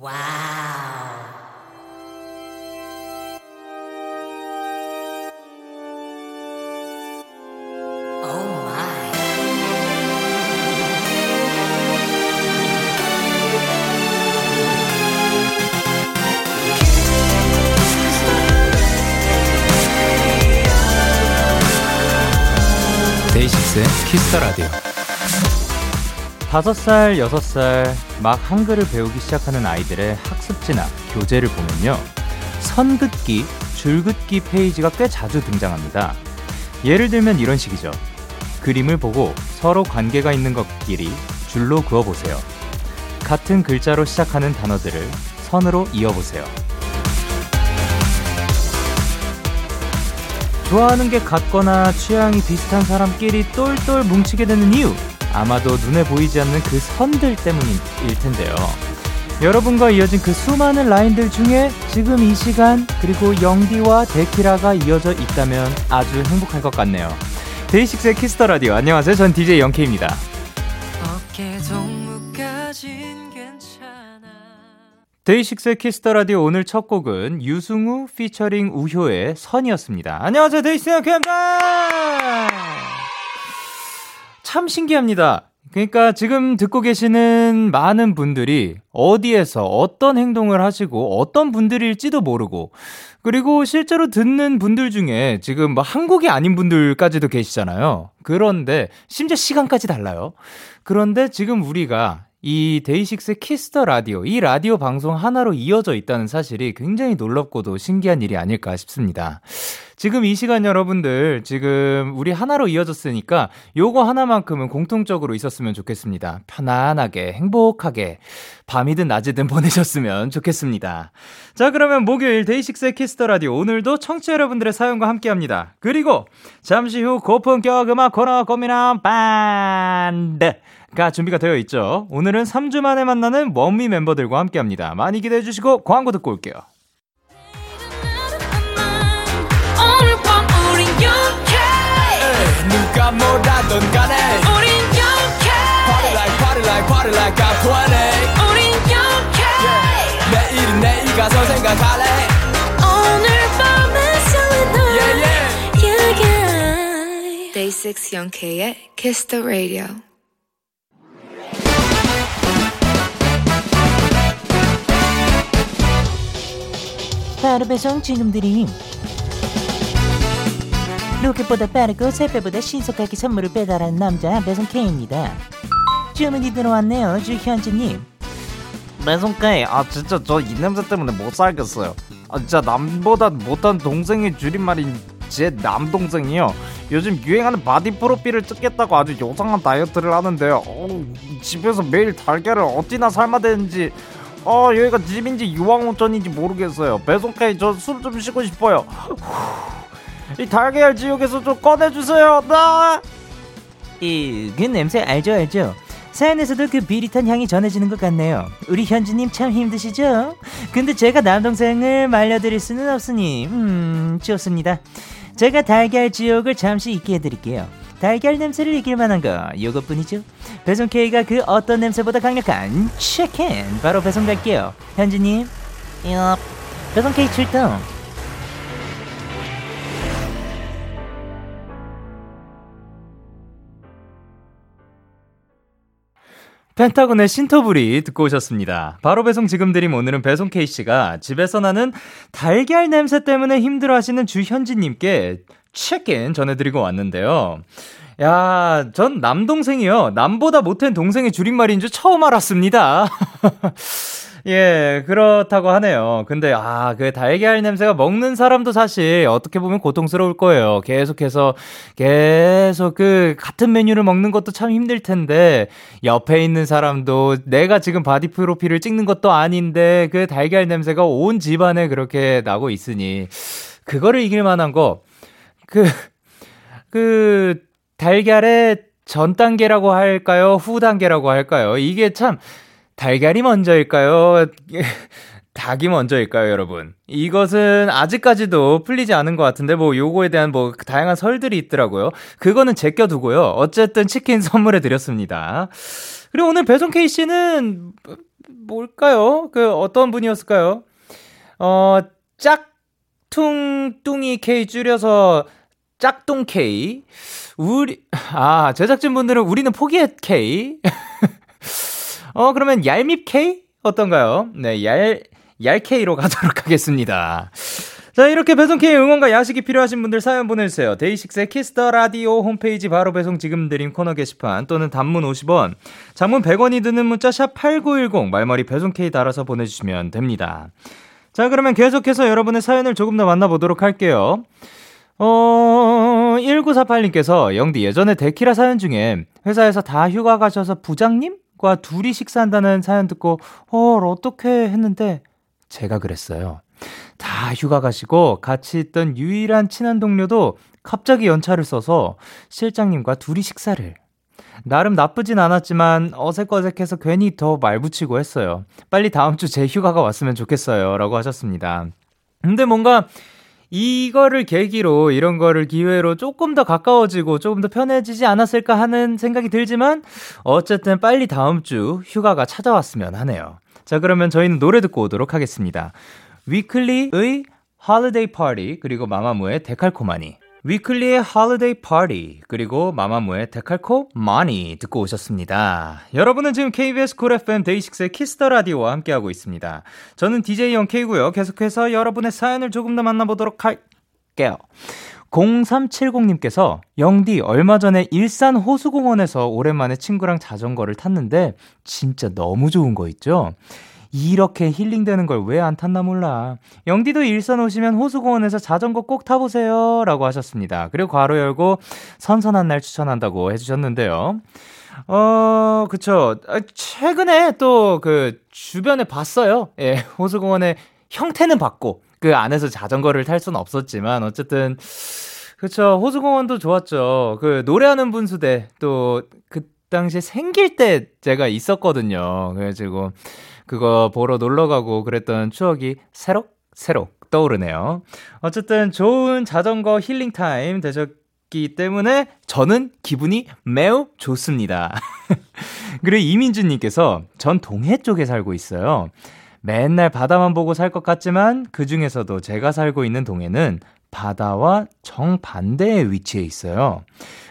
와우. 데이식스의 키스터 라디오. 다섯 살, 여섯 살, 막 한글을 배우기 시작하는 아이들의 학습지나 교재를 보면요. 선긋기, 줄긋기 페이지가 꽤 자주 등장합니다. 예를 들면 이런 식이죠. 그림을 보고 서로 관계가 있는 것끼리 줄로 그어보세요. 같은 글자로 시작하는 단어들을 선으로 이어보세요. 좋아하는 게 같거나 취향이 비슷한 사람끼리 똘똘 뭉치게 되는 이유 아마도 눈에 보이지 않는 그 선들 때문일 텐데요. 여러분과 이어진 그 수많은 라인들 중에 지금 이 시간 그리고 영디와 데키라가 이어져 있다면 아주 행복할 것 같네요. 데이식스의 키스 더 라디오 안녕하세요. 전 DJ 영케이입니다. 데이식스의 키스 더 라디오 오늘 첫 곡은 유승우 피처링 우효의 선이었습니다. 안녕하세요, 데이식스의 캠입니다. 참 신기합니다. 그러니까 지금 듣고 계시는 많은 분들이 어디에서 어떤 행동을 하시고 어떤 분들일지도 모르고 그리고 실제로 듣는 분들 중에 지금 뭐 한국이 아닌 분들까지도 계시잖아요. 그런데 심지어 시간까지 달라요. 그런데 지금 우리가 이 데이식스 키스 더 라디오, 이 라디오 방송 하나로 이어져 있다는 사실이 굉장히 놀랍고도 신기한 일이 아닐까 싶습니다. 지금 이 시간 여러분들, 지금 우리 하나로 이어졌으니까 요거 하나만큼은 공통적으로 있었으면 좋겠습니다. 편안하게, 행복하게, 밤이든 낮이든 보내셨으면 좋겠습니다. 자, 그러면 목요일 데이식스의 키스 더 라디오 오늘도 청취자 여러분들의 사연과 함께 합니다. 그리고 잠시 후 고품격 음악 코너 고민한 밴드. 가 준비가 되어 있죠. 오늘은 3주 만에 만나는 원위 멤버들과 함께 합니다. 많이 기대해 주시고 광고 듣고 올게요. 누가 뭐라던 간에 우린 영케 Party like party like party like I'm 20 우린 영케 yeah. 내일은 내일 가서 생각할래 오늘 밤에 설레 yeah, yeah. yeah, yeah. Day 6 영케의 Kiss the Radio 바로 배송 지금 드림 로켓보다 빠르고 새벽보다 신속하게 선물을 배달하는 남자 배송 K입니다. 주문이 들어왔네요 주현주님. 배송 K 아 진짜 저 이 냄새 때문에 못 살겠어요. 아 진짜 남보다 못한 동생의 줄임말인 제 남동생이요. 요즘 유행하는 바디 프로필을 찍겠다고 아주 요상한 다이어트를 하는데요. 어, 집에서 매일 달걀을 어찌나 삶아 대는지. 어 여기가 집인지 유황온천인지 모르겠어요. 배송 K 저 숨 좀 쉬고 싶어요 이 달걀 지옥에서 좀 꺼내주세요. 나! 이그 냄새 알죠 알죠? 사연에서도 그 비릿한 향이 전해지는 것 같네요. 우리 현주님 참 힘드시죠? 근데 제가 남동생을 말려드릴 수는 없으니 음 좋습니다. 제가 달걀 지옥을 잠시 잊게 해드릴게요. 달걀 냄새를 이길 만한 거 이것뿐이죠. 배송 K가 그 어떤 냄새보다 강력한 치킨! 바로 배송 갈게요. 현주님, 엽. 배송 K 출동. 펜타곤의 신터불이 듣고 오셨습니다. 바로 배송 지금 드림 오늘은 배송 K씨가 집에서 나는 달걀 냄새 때문에 힘들어 하시는 주현지님께 치킨 전해드리고 왔는데요. 야, 전 남동생이요. 남보다 못한 동생의 줄임말인 줄 처음 알았습니다. 예, 그렇다고 하네요. 근데, 아, 그 달걀 냄새가 먹는 사람도 사실 어떻게 보면 고통스러울 거예요. 계속해서, 계속 그, 같은 메뉴를 먹는 것도 참 힘들 텐데, 옆에 있는 사람도 내가 지금 바디 프로필을 찍는 것도 아닌데, 그 달걀 냄새가 온 집안에 그렇게 나고 있으니, 그거를 이길 만한 거, 그, 그, 달걀의 전 단계라고 할까요? 후 단계라고 할까요? 이게 참, 달걀이 먼저일까요? 닭이 먼저일까요, 여러분? 이것은 아직까지도 풀리지 않은 것 같은데, 뭐, 요거에 대한 뭐, 다양한 설들이 있더라고요. 그거는 제껴두고요. 어쨌든 치킨 선물해 드렸습니다. 그리고 오늘 배송 K씨는 뭘까요? 그 어떤 분이었을까요? 어, 짝퉁뚱이 K 줄여서 짝퉁 K. 우리 아, 제작진 분들은 우리는 포기했K. 어, 그러면 얄밉K 어떤가요? 네, 얄, 얄밉K로 가도록 하겠습니다. 자, 이렇게 배송K 응원과 야식이 필요하신 분들 사연 보내주세요. 데이식스의 Kiss the Radio 홈페이지 바로 배송 지금 드림 코너 게시판 또는 단문 50원, 장문 100원이 드는 문자 샵 8910 말머리 배송K 달아서 보내주시면 됩니다. 자, 그러면 계속해서 여러분의 사연을 조금 더 만나보도록 할게요. 어, 1948님께서 영디 예전에 데키라 사연 중에 회사에서 다 휴가 가셔서 부장님 과 둘이 식사한다는 사연 듣고 헐 어떻게 했는데 제가 그랬어요. 다 휴가 가시고 같이 있던 유일한 친한 동료도 갑자기 연차를 써서 실장님과 둘이 식사를. 나름 나쁘진 않았지만 어색어색해서 괜히 더 말 붙이고 했어요. 빨리 다음 주 제 휴가가 왔으면 좋겠어요. 라고 하셨습니다. 근데 뭔가 이거를 계기로 이런 거를 기회로 조금 더 가까워지고 조금 더 편해지지 않았을까 하는 생각이 들지만 어쨌든 빨리 다음 주 휴가가 찾아왔으면 하네요. 자, 그러면 저희는 노래 듣고 오도록 하겠습니다. 위클리의 Holiday Party 그리고 마마무의 데칼코마니 위클리의 Holiday Party 그리고 마마무의 데칼코마니 듣고 오셨습니다. 여러분은 지금 KBS 쿨 FM 데이식스의 Kiss the Radio와 함께하고 있습니다. 저는 DJ 영케이고요. 계속해서 여러분의 사연을 조금 더 만나보도록 할게요. 0370님께서 영디 얼마 전에 일산 호수공원에서 오랜만에 친구랑 자전거를 탔는데 진짜 너무 좋은 거 있죠? 이렇게 힐링되는 걸 왜 안 탔나 몰라. 영디도 일산 오시면 호수공원에서 자전거 꼭 타보세요. 라고 하셨습니다. 그리고 괄호 열고 선선한 날 추천한다고 해주셨는데요. 어, 그쵸. 아, 최근에 또 그 주변에 봤어요. 예, 호수공원의 형태는 봤고, 그 안에서 자전거를 탈 수는 없었지만, 어쨌든, 그쵸. 호수공원도 좋았죠. 그 노래하는 분수대 또 그 당시에 생길 때 제가 있었거든요. 그래가지고, 그거 보러 놀러 가고 그랬던 추억이 새록 새록 떠오르네요. 어쨌든 좋은 자전거 힐링 타임 되셨기 때문에 저는 기분이 매우 좋습니다. 그리고 이민주님께서 전 동해 쪽에 살고 있어요. 맨날 바다만 보고 살 것 같지만 그 중에서도 제가 살고 있는 동해는 바다와 정반대에 위치해 있어요.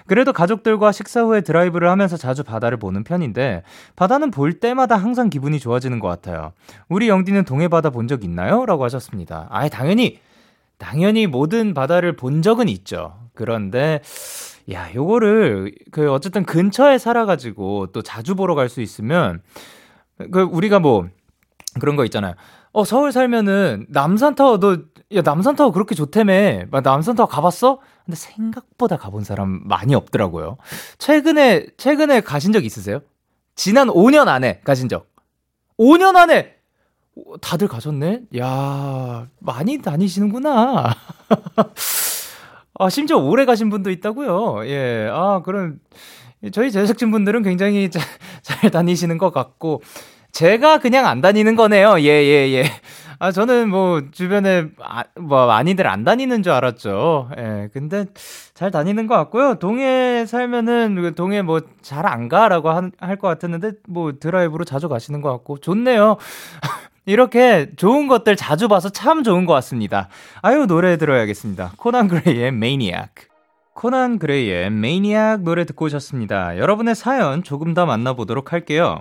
그래도 가족들과 식사 후에 드라이브를 하면서 자주 바다를 보는 편인데 바다는 볼 때마다 항상 기분이 좋아지는 것 같아요. 우리 영디는 동해바다 본 적 있나요? 라고 하셨습니다. 아, 당연히 당연히 모든 바다를 본 적은 있죠. 그런데 야, 요거를 그 어쨌든 근처에 살아 가지고 또 자주 보러 갈 수 있으면 그 우리가 뭐 그런 거 있잖아요. 어 서울 살면은 남산타워 너 야 남산타워 그렇게 좋다며 남산타워 가봤어? 근데 생각보다 가본 사람 많이 없더라고요. 최근에, 최근에 가신 적 있으세요? 지난 5년 안에 가신 적. 5년 안에! 다들 가셨네? 야 많이 다니시는구나. 아, 심지어 오래 가신 분도 있다고요. 예. 아, 그럼 저희 제작진 분들은 굉장히 잘, 잘 다니시는 것 같고 제가 그냥 안 다니는 거네요. 예, 예, 예. 아, 저는 뭐, 주변에, 아, 뭐, 많이들 안 다니는 줄 알았죠. 예, 근데 잘 다니는 것 같고요. 동해 살면은, 그 동해 뭐, 잘 안 가라고 할 것 같았는데, 뭐, 드라이브로 자주 가시는 것 같고, 좋네요. 이렇게 좋은 것들 자주 봐서 참 좋은 것 같습니다. 아유, 노래 들어야겠습니다. 코난 그레이의 매니악. 코난 그레이의 매니악 노래 듣고 오셨습니다. 여러분의 사연 조금 더 만나보도록 할게요.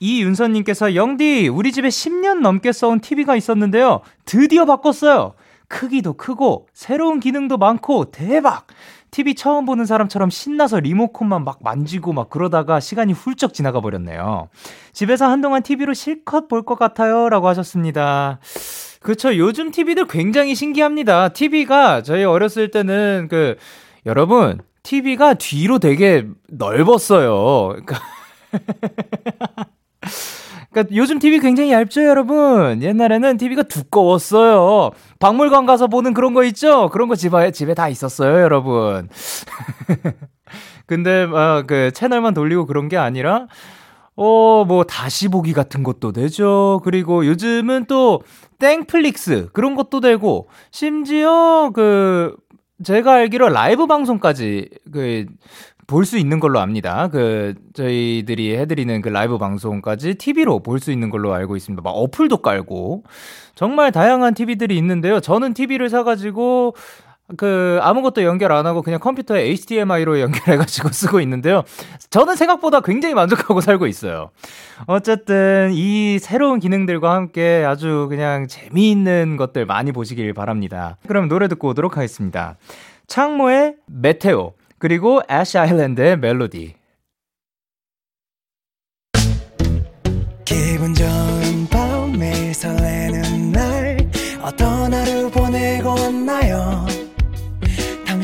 이윤선님께서 영디 우리 집에 10년 넘게 써온 TV가 있었는데요. 드디어 바꿨어요. 크기도 크고 새로운 기능도 많고 대박. TV 처음 보는 사람처럼 신나서 리모컨만 막 만지고 막 그러다가 시간이 훌쩍 지나가 버렸네요. 집에서 한동안 TV로 실컷 볼 것 같아요. 라고 하셨습니다. 그렇죠. 요즘 TV들 굉장히 신기합니다. TV가 저희 어렸을 때는 그 여러분, TV가 뒤로 되게 넓었어요. 그러니까, 그러니까 요즘 TV 굉장히 얇죠, 여러분? 옛날에는 TV가 두꺼웠어요. 박물관 가서 보는 그런 거 있죠? 그런 거 집에, 집에 다 있었어요, 여러분. 근데, 막, 그, 채널만 돌리고 그런 게 아니라, 어, 뭐, 다시 보기 같은 것도 되죠. 그리고 요즘은 또, 땡플릭스, 그런 것도 되고, 심지어, 그, 제가 알기로 라이브 방송까지 그 볼 수 있는 걸로 압니다. 그 저희들이 해드리는 그 라이브 방송까지 TV로 볼 수 있는 걸로 알고 있습니다. 막 어플도 깔고 정말 다양한 TV들이 있는데요. 저는 TV를 사가지고 그 아무것도 연결 안 하고 그냥 컴퓨터에 HDMI로 연결해가지고 쓰고 있는데요. 저는 생각보다 굉장히 만족하고 살고 있어요. 어쨌든 이 새로운 기능들과 함께 아주 그냥 재미있는 것들 많이 보시길 바랍니다. 그럼 노래 듣고 오도록 하겠습니다. 창모의 메테오 그리고 애쉬 아일랜드의 멜로디. 기분 좋은 밤 매일 설레는 날 어떤 하루 보내고 왔나요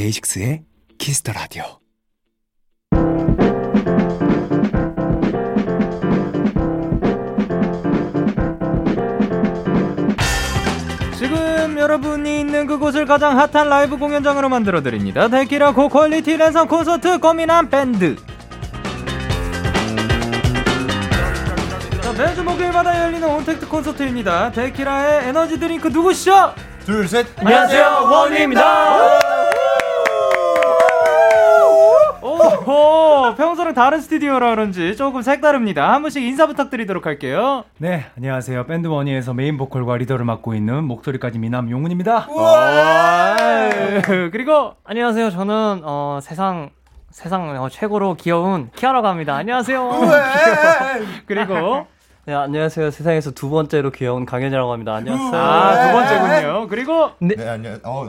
데이식스의 the Radio 지금 여러분이 있는 그곳을 가장 핫한 라이브 공연장으로 만들어 드립니다. 데키라 고퀄리티 랜선 콘서트 꽃미남 밴드. 자, 매주 목요일마다 열리는 온택트 콘서트입니다. 데키라의 에너지 드링크 누구시죠? 둘 셋. 안녕하세요, 원위입니다. 오호, 평소랑 다른 스튜디오라 그런지 조금 색다릅니다. 한 분씩 인사 부탁드리도록 할게요. 네, 안녕하세요. 밴드 원위에서 메인 보컬과 리더를 맡고 있는 목소리까지 미남 용훈입니다. 오, 그리고 안녕하세요. 저는 어, 세상 세상 어, 최고로 귀여운 키아라고 합니다. 안녕하세요. 그리고 네, 안녕하세요. 세상에서 두 번째로 귀여운 강현이라고 합니다. 안녕하세요. 아, 두 번째군요. 그리고 네 안녕. 어.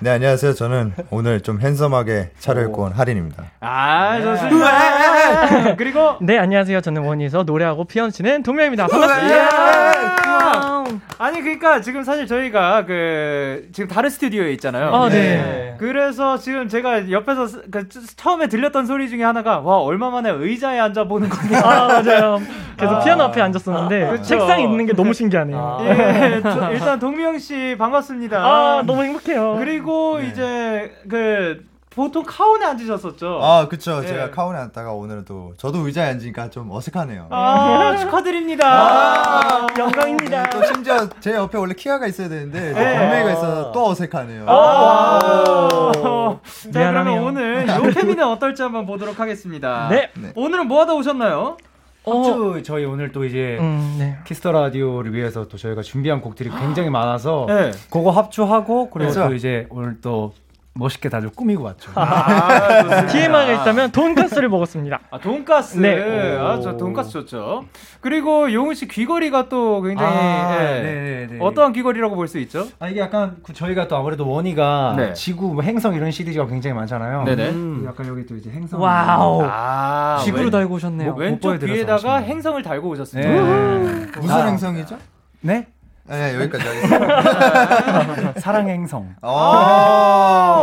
네 안녕하세요. 저는 오늘 좀 핸섬하게 차려입고 온 할인입니다. 아, 좋습니다. 그리고 네, 안녕하세요. 저는 원희에서 노래하고 피아노 치는 동명입니다. 반갑습니다. 이야. 아니 그러니까 지금 사실 저희가 그 지금 다른 스튜디오에 있잖아요. 아, 네. 그래서 지금 제가 옆에서 스- 그 쭈- 처음에 들렸던 소리 중에 하나가 와 얼마 만에 의자에 앉아 보는 거냐. 아, 맞아요. 계속 아. 피아노 앞에 앉았었는데 그쵸. 책상에 있는 게 너무 신기하네요. 예, 저- 일단 동명 씨 반갑습니다. 아, 너무 행복해요. 그리고 이제 그 보통 카운에 앉으셨었죠. 아 그쵸. 네. 제가 카운에 앉다가 오늘은 또 저도 의자에 앉으니까 좀 어색하네요. 아, 축하드립니다. 아, 영광입니다. 또 심지어 제 옆에 원래 키아가 있어야 되는데 네. 동명이가 있어서 또 어색하네요. 아. 자, 그러면. 오늘 요 케미는 어떨지 한번 보도록 하겠습니다. 네. 네. 오늘은 뭐 하다 오셨나요? 합주 저희 오늘 또 이제 음, 네. Kiss the Radio를 위해서 또 저희가 준비한 곡들이 굉장히 많아서 네. 그거 합주하고 그리고 그렇죠. 또 이제 오늘 또 멋있게 다들 꾸미고 왔죠. 아. TMI가 있다면 돈가스를 먹었습니다. 아, 돈가스. 네. 아, 저 돈가스 좋죠. 그리고 용훈 씨 귀걸이가 또 굉장히 아, 예. 네네네. 어떠한 귀걸이라고 볼 수 있죠? 아 이게 약간 그 저희가 또 아무래도 원위가 네. 지구 뭐 행성 이런 시리즈가 굉장히 많잖아요. 네네. 음. 약간 여기 또 이제 행성. 와우. 아, 지구로 왼- 달고 오셨네요. 못 왼쪽 귀에다가. 행성을 달고 오셨습니다. 네. 무슨 아. 행성이죠? 네? 네 여기까지 하겠습니다. 사랑 행성. 아,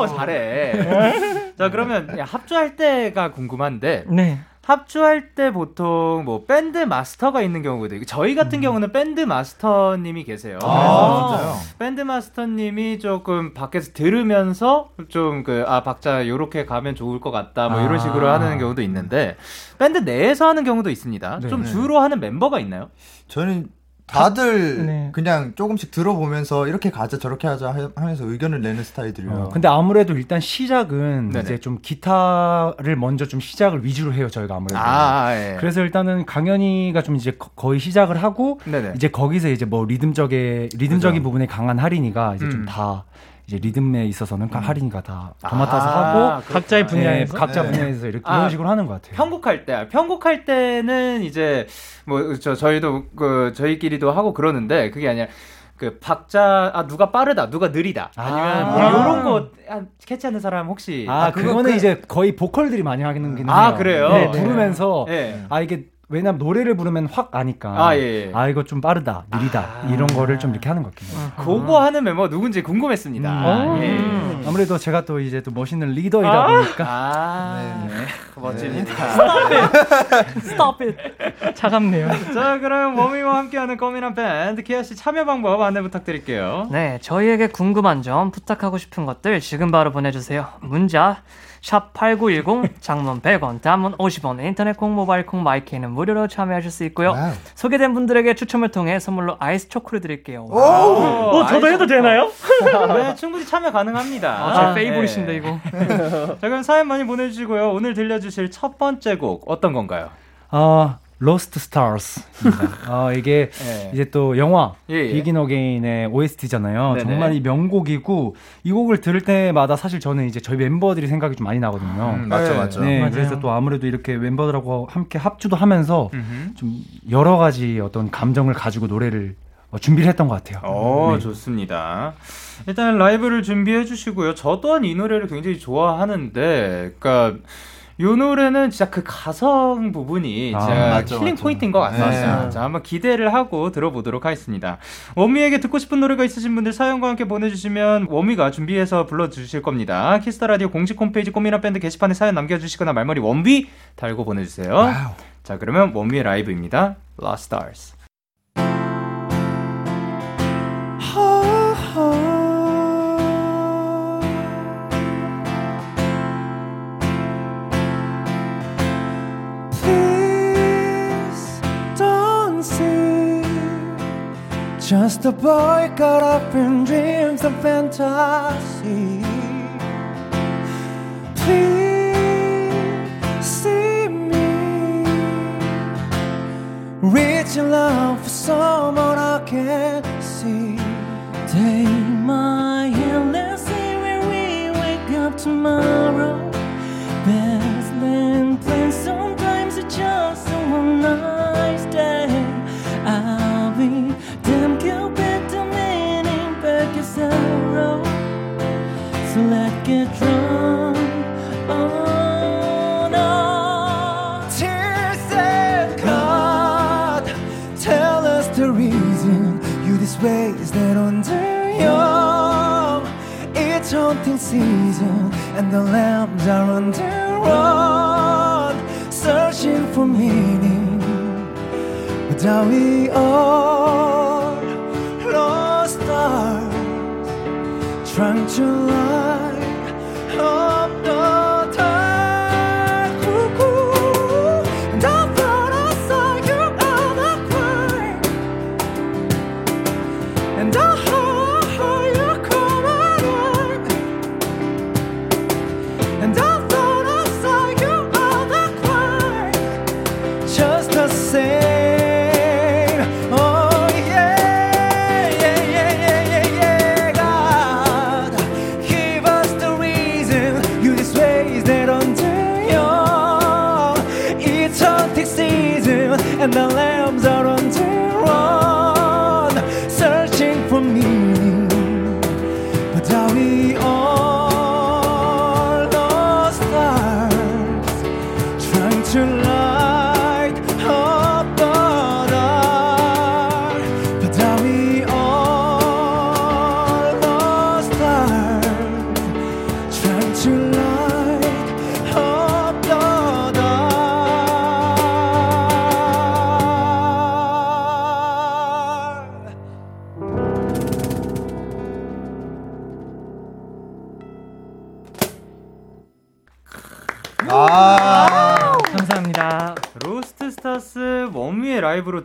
어. 잘해. 자, 그러면 야, 합주할 때가 궁금한데 네. 합주할 때 보통 뭐 밴드 마스터가 있는 경우거든요. 저희 같은 경우는 밴드 마스터님이 계세요. 아 진짜요? 밴드 마스터님이 조금 밖에서 들으면서 좀 그 아 박자 요렇게 가면 좋을 것 같다 뭐 이런 아. 식으로 하는 경우도 있는데 밴드 내에서 하는 경우도 있습니다. 네. 좀 네. 주로 하는 멤버가 있나요? 저는 다들 네. 그냥 조금씩 들어보면서 이렇게 가자 저렇게 하자 하- 하면서 의견을 내는 스타일들이에요. 어, 근데 아무래도 일단 시작은 네네. 이제 좀 기타를 먼저 좀 시작을 위주로 해요 저희가 아무래도. 아, 예. 그래서 일단은 강현이가 좀 이제 거- 거의 시작을 하고 네네. 이제 거기서 이제 뭐 리듬적의 리듬적인 그죠. 부분에 강한 할인이가 이제 음. 좀다 이제 리듬에 있어서는 가- 할인이가 다 아, 도맡아서 하고 각자의 그렇구나. 분야에서? 네, 각자 네. 분야에서 이렇게 아, 이런 식으로 하는 것 같아요. 편곡할 때 편곡할 때는 이제 뭐 저 저희도 그 저희끼리도 하고 그러는데 그게 아니라 그 박자 아 누가 빠르다 누가 느리다 아니면 뭐 아. 요런 거 아, 캐치하는 사람 혹시 아, 그거 그거는 그- 이제 거의 보컬들이 많이 하는 기는 아, 해요. 그래요? 네, 네. 부르면서 예. 아 이게 왜냐면 노래를 부르면 확 아니까 아, 예, 예. 아, 이거 좀 빠르다 느리다 아. 이런 거를 좀 이렇게 하는 것 같긴 해요. 그거 하는 멤버 누군지 궁금했습니다. 음. 예. 음. 아무래도 제가 또 이제 또 멋있는 리더이다 아. 보니까 아, 네. 멋집니다. Stop it. 차갑네요. 자, 그럼 원위와 함께하는 꽃미남 밴드 키아 씨 참여 방법 안내 부탁드릴게요. 네, 저희에게 궁금한 점, 부탁하고 싶은 것들 지금 바로 보내주세요. 문자 샵8910 장문 100원 단문 50원 인터넷 콩 모바일 콩 마이 K는 무료로 참여하실 수 있고요. 와우. 소개된 분들에게 추첨을 통해 선물로 아이스 초코를 드릴게요. 어, 저도 해도 되나요? 네, 충분히 참여 가능합니다. 아, 제 favorite인데 네. 이거. 자, 그럼 사연 많이 보내주시고요. 오늘 들려주실 첫 번째 곡 어떤 건가요? 어, Lost Stars입니다. 어, 이게 네. 이제 또 영화 예, 예. Begin Again의 OST잖아요. 네네. 정말 이 명곡이고 이 곡을 들을 때마다 사실 저는 이제 저희 멤버들이 생각이 좀 많이 나거든요. 음, 맞죠, 네. 맞죠. 네, 맞아요. 그래서 또 아무래도 이렇게 멤버들하고 함께 합주도 하면서 음흠. 좀 여러 가지 어떤 감정을 가지고 노래를 어, 준비를 했던 것 같아요. 어, 네. 좋습니다. 일단 라이브를 준비해 주시고요. 저 또한 이 노래를 굉장히 좋아하는데, 그니까, 이 노래는 진짜 그 가성 부분이 아, 진짜 맞죠, killing 맞죠. 포인트인 것 같습니다. 네. 자, 한번 기대를 하고 들어보도록 하겠습니다. 원위에게 듣고 싶은 노래가 있으신 분들 사연과 함께 보내주시면 원위가 준비해서 불러주실 겁니다. Kiss the Radio 공식 홈페이지 꽃미남 밴드 게시판에 사연 남겨주시거나 말머리 원위 달고 보내주세요. 자, 그러면 원미의 라이브입니다. Lost Stars. Just a boy caught up in dreams and fantasy Please see me. Reaching out for someone I can't see. Take my hand, let's see where we wake up tomorrow season and the lambs are on the run searching for meaning. But are we all lost stars trying to light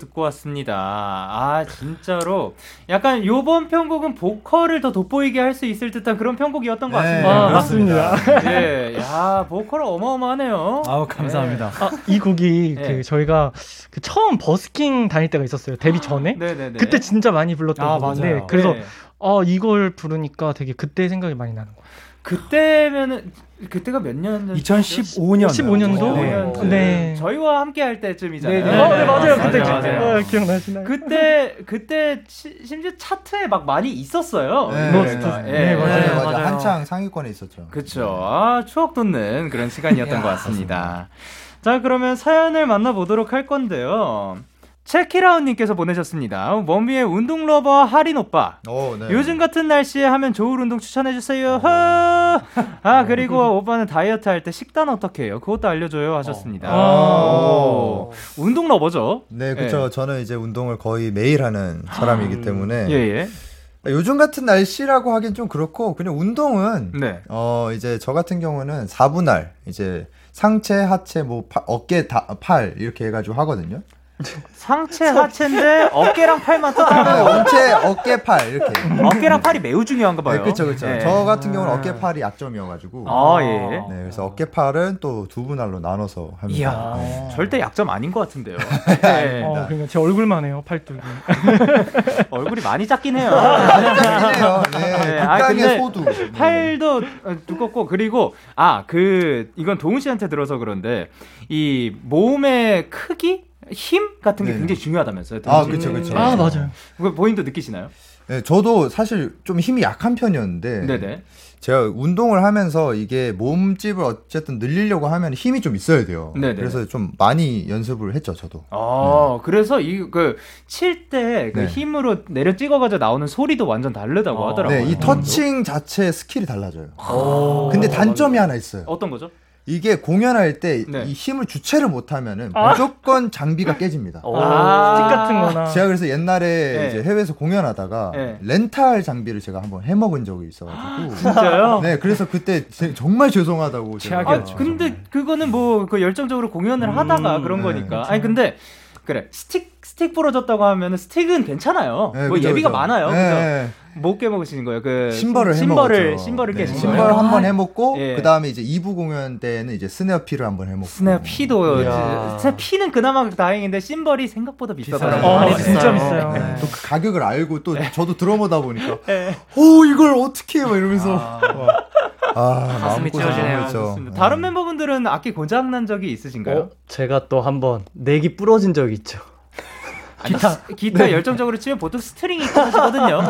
듣고 왔습니다. 아 진짜로 약간 요번 편곡은 보컬을 더 돋보이게 할 수 있을 듯한 그런 편곡이었던 것 네, 같습니다. 아, 맞습니다. 예, 야 보컬 어마어마하네요. 아우 감사합니다. 아, 이 곡이 네. 그 저희가 그 처음 버스킹 다닐 때가 있었어요. 데뷔 전에. 네네네. 그때 진짜 많이 불렀던 아, 곡인데. 그래서 네. 어, 이걸 부르니까 되게 그때 생각이 많이 나는 거예요. 그때면은 그때가 몇 년 전? 2015년 15년도? 네. 네. 저희와 함께 할 때쯤이잖아요. 네, 네. 어, 네, 맞아요. 그때 맞아요, 맞아요. 어, 기억나시나요? 그때 그때 시- 심지어 차트에 막 많이 있었어요. 네. 네, 예. 네, 맞아요. 맞아요, 맞아요. 맞아요. 한창 상위권에 있었죠. 그쵸. 아, 추억 돋는 그런 시간이었던 것 같습니다. 자, 그러면 사연을 만나 보도록 할 건데요. 체키라운님께서 보내셨습니다. 원위의 운동 lover 하린 오빠. 오, 네. 요즘 같은 날씨에 하면 좋을 운동 추천해 주세요. 허! 아, 그리고 오빠는 다이어트 할 때 식단 어떻게 해요? 그것도 알려줘요. 하셨습니다. 오. 운동 러버죠? 네, 그렇죠. 저는 이제 운동을 거의 매일 하는 사람이기 때문에 예, 예. 요즘 같은 날씨라고 하긴 좀 그렇고 그냥 운동은 네. 어 이제 저 같은 경우는 4분할 이제 상체, 하체, 뭐 파- 어깨, 다, 팔 이렇게 해가지고 하거든요. 상체, 하체인데 어깨랑 팔만 또 네, 따로. 엄체, 어깨, 팔 이렇게. 어깨랑 팔이 매우 중요한가 봐요. 네, 그렇죠, 그렇죠. 네. 저 같은 경우는 어깨, 팔이 약점이어가지고. 아, 예. 네, 그래서 어깨, 팔은 또 두 분할로 나눠서 합니다. 이야, 네. 절대 약점 아닌 것 같은데요. 네. 어, 그러니까 제 얼굴만 해요, 팔뚝이. 얼굴이 많이 작긴 해요. 짱이네요. 네, 네, 아, 극강의 근데 소두. 네. 팔도 어, 두껍고 그리고 아 그 이건 도훈 씨한테 들어서 그런데 이 몸의 크기 힘 같은 게 네네. 굉장히 중요하다면서요. 아? 그쵸, 그쵸. 아, 맞아요. 그거 본인도 느끼시나요? 네, 저도 사실 좀 힘이 약한 편이었는데 네네. 제가 운동을 하면서 이게 몸집을 어쨌든 늘리려고 하면 힘이 좀 있어야 돼요. 네네. 그래서 좀 많이 연습을 했죠, 저도. 아, 그래서 이 그 칠 때 그 네. 힘으로 내려 찍어가지고 나오는 소리도 완전 다르다고 하더라고요. 네, 이 touching 자체 스킬이 달라져요. 오. 근데 단점이 하나 있어요. 어떤 거죠? 이게 공연할 때 이 네. 힘을 주체를 못하면은 아. 무조건 장비가 깨집니다. 아. 스틱 같은 거나. 제가 그래서 옛날에 네. 이제 해외에서 공연하다가 네. 렌탈 장비를 제가 한번 해먹은 적이 있어가지고. 진짜요? 네, 그래서 그때 제- 정말 죄송하다고. 제가 아. 근데 그거는 뭐 그 열정적으로 공연을 하다가 그런 네, 거니까. 아니 근데 그래 스틱 스틱 부러졌다고 하면은 스틱은 괜찮아요. 네, 뭐 그죠, 예비가 그죠. 많아요. 그죠? 네. 뭐 깨먹으신 거예요. 그 심벌을 심벌을 해먹었죠. 심벌을 네, 깨신 심벌 거예요. 한번 해먹고 예. 그 다음에 이제 2부 공연 때는 이제 snare 피를 한번 해먹고. snare 피도 이야. 스냅 피는 그나마 다행인데 심벌이 생각보다 비싸더라고요. 어, 많이 진짜 비싸요. 비싸요. 네, 또 그 가격을 알고 또 저도 드러머다 보니까 네. 오 이걸 어떻게 해? 막 이러면서 와. 아, 가슴이 찢어지네요. 좋습니다. 다른 멤버분들은 악기 고장 난 적이 있으신가요? 어, 제가 또 한번 neck이 부러진 적이 있죠. 기타 기타 열정적으로 치면 보통 string이 떨어지거든요.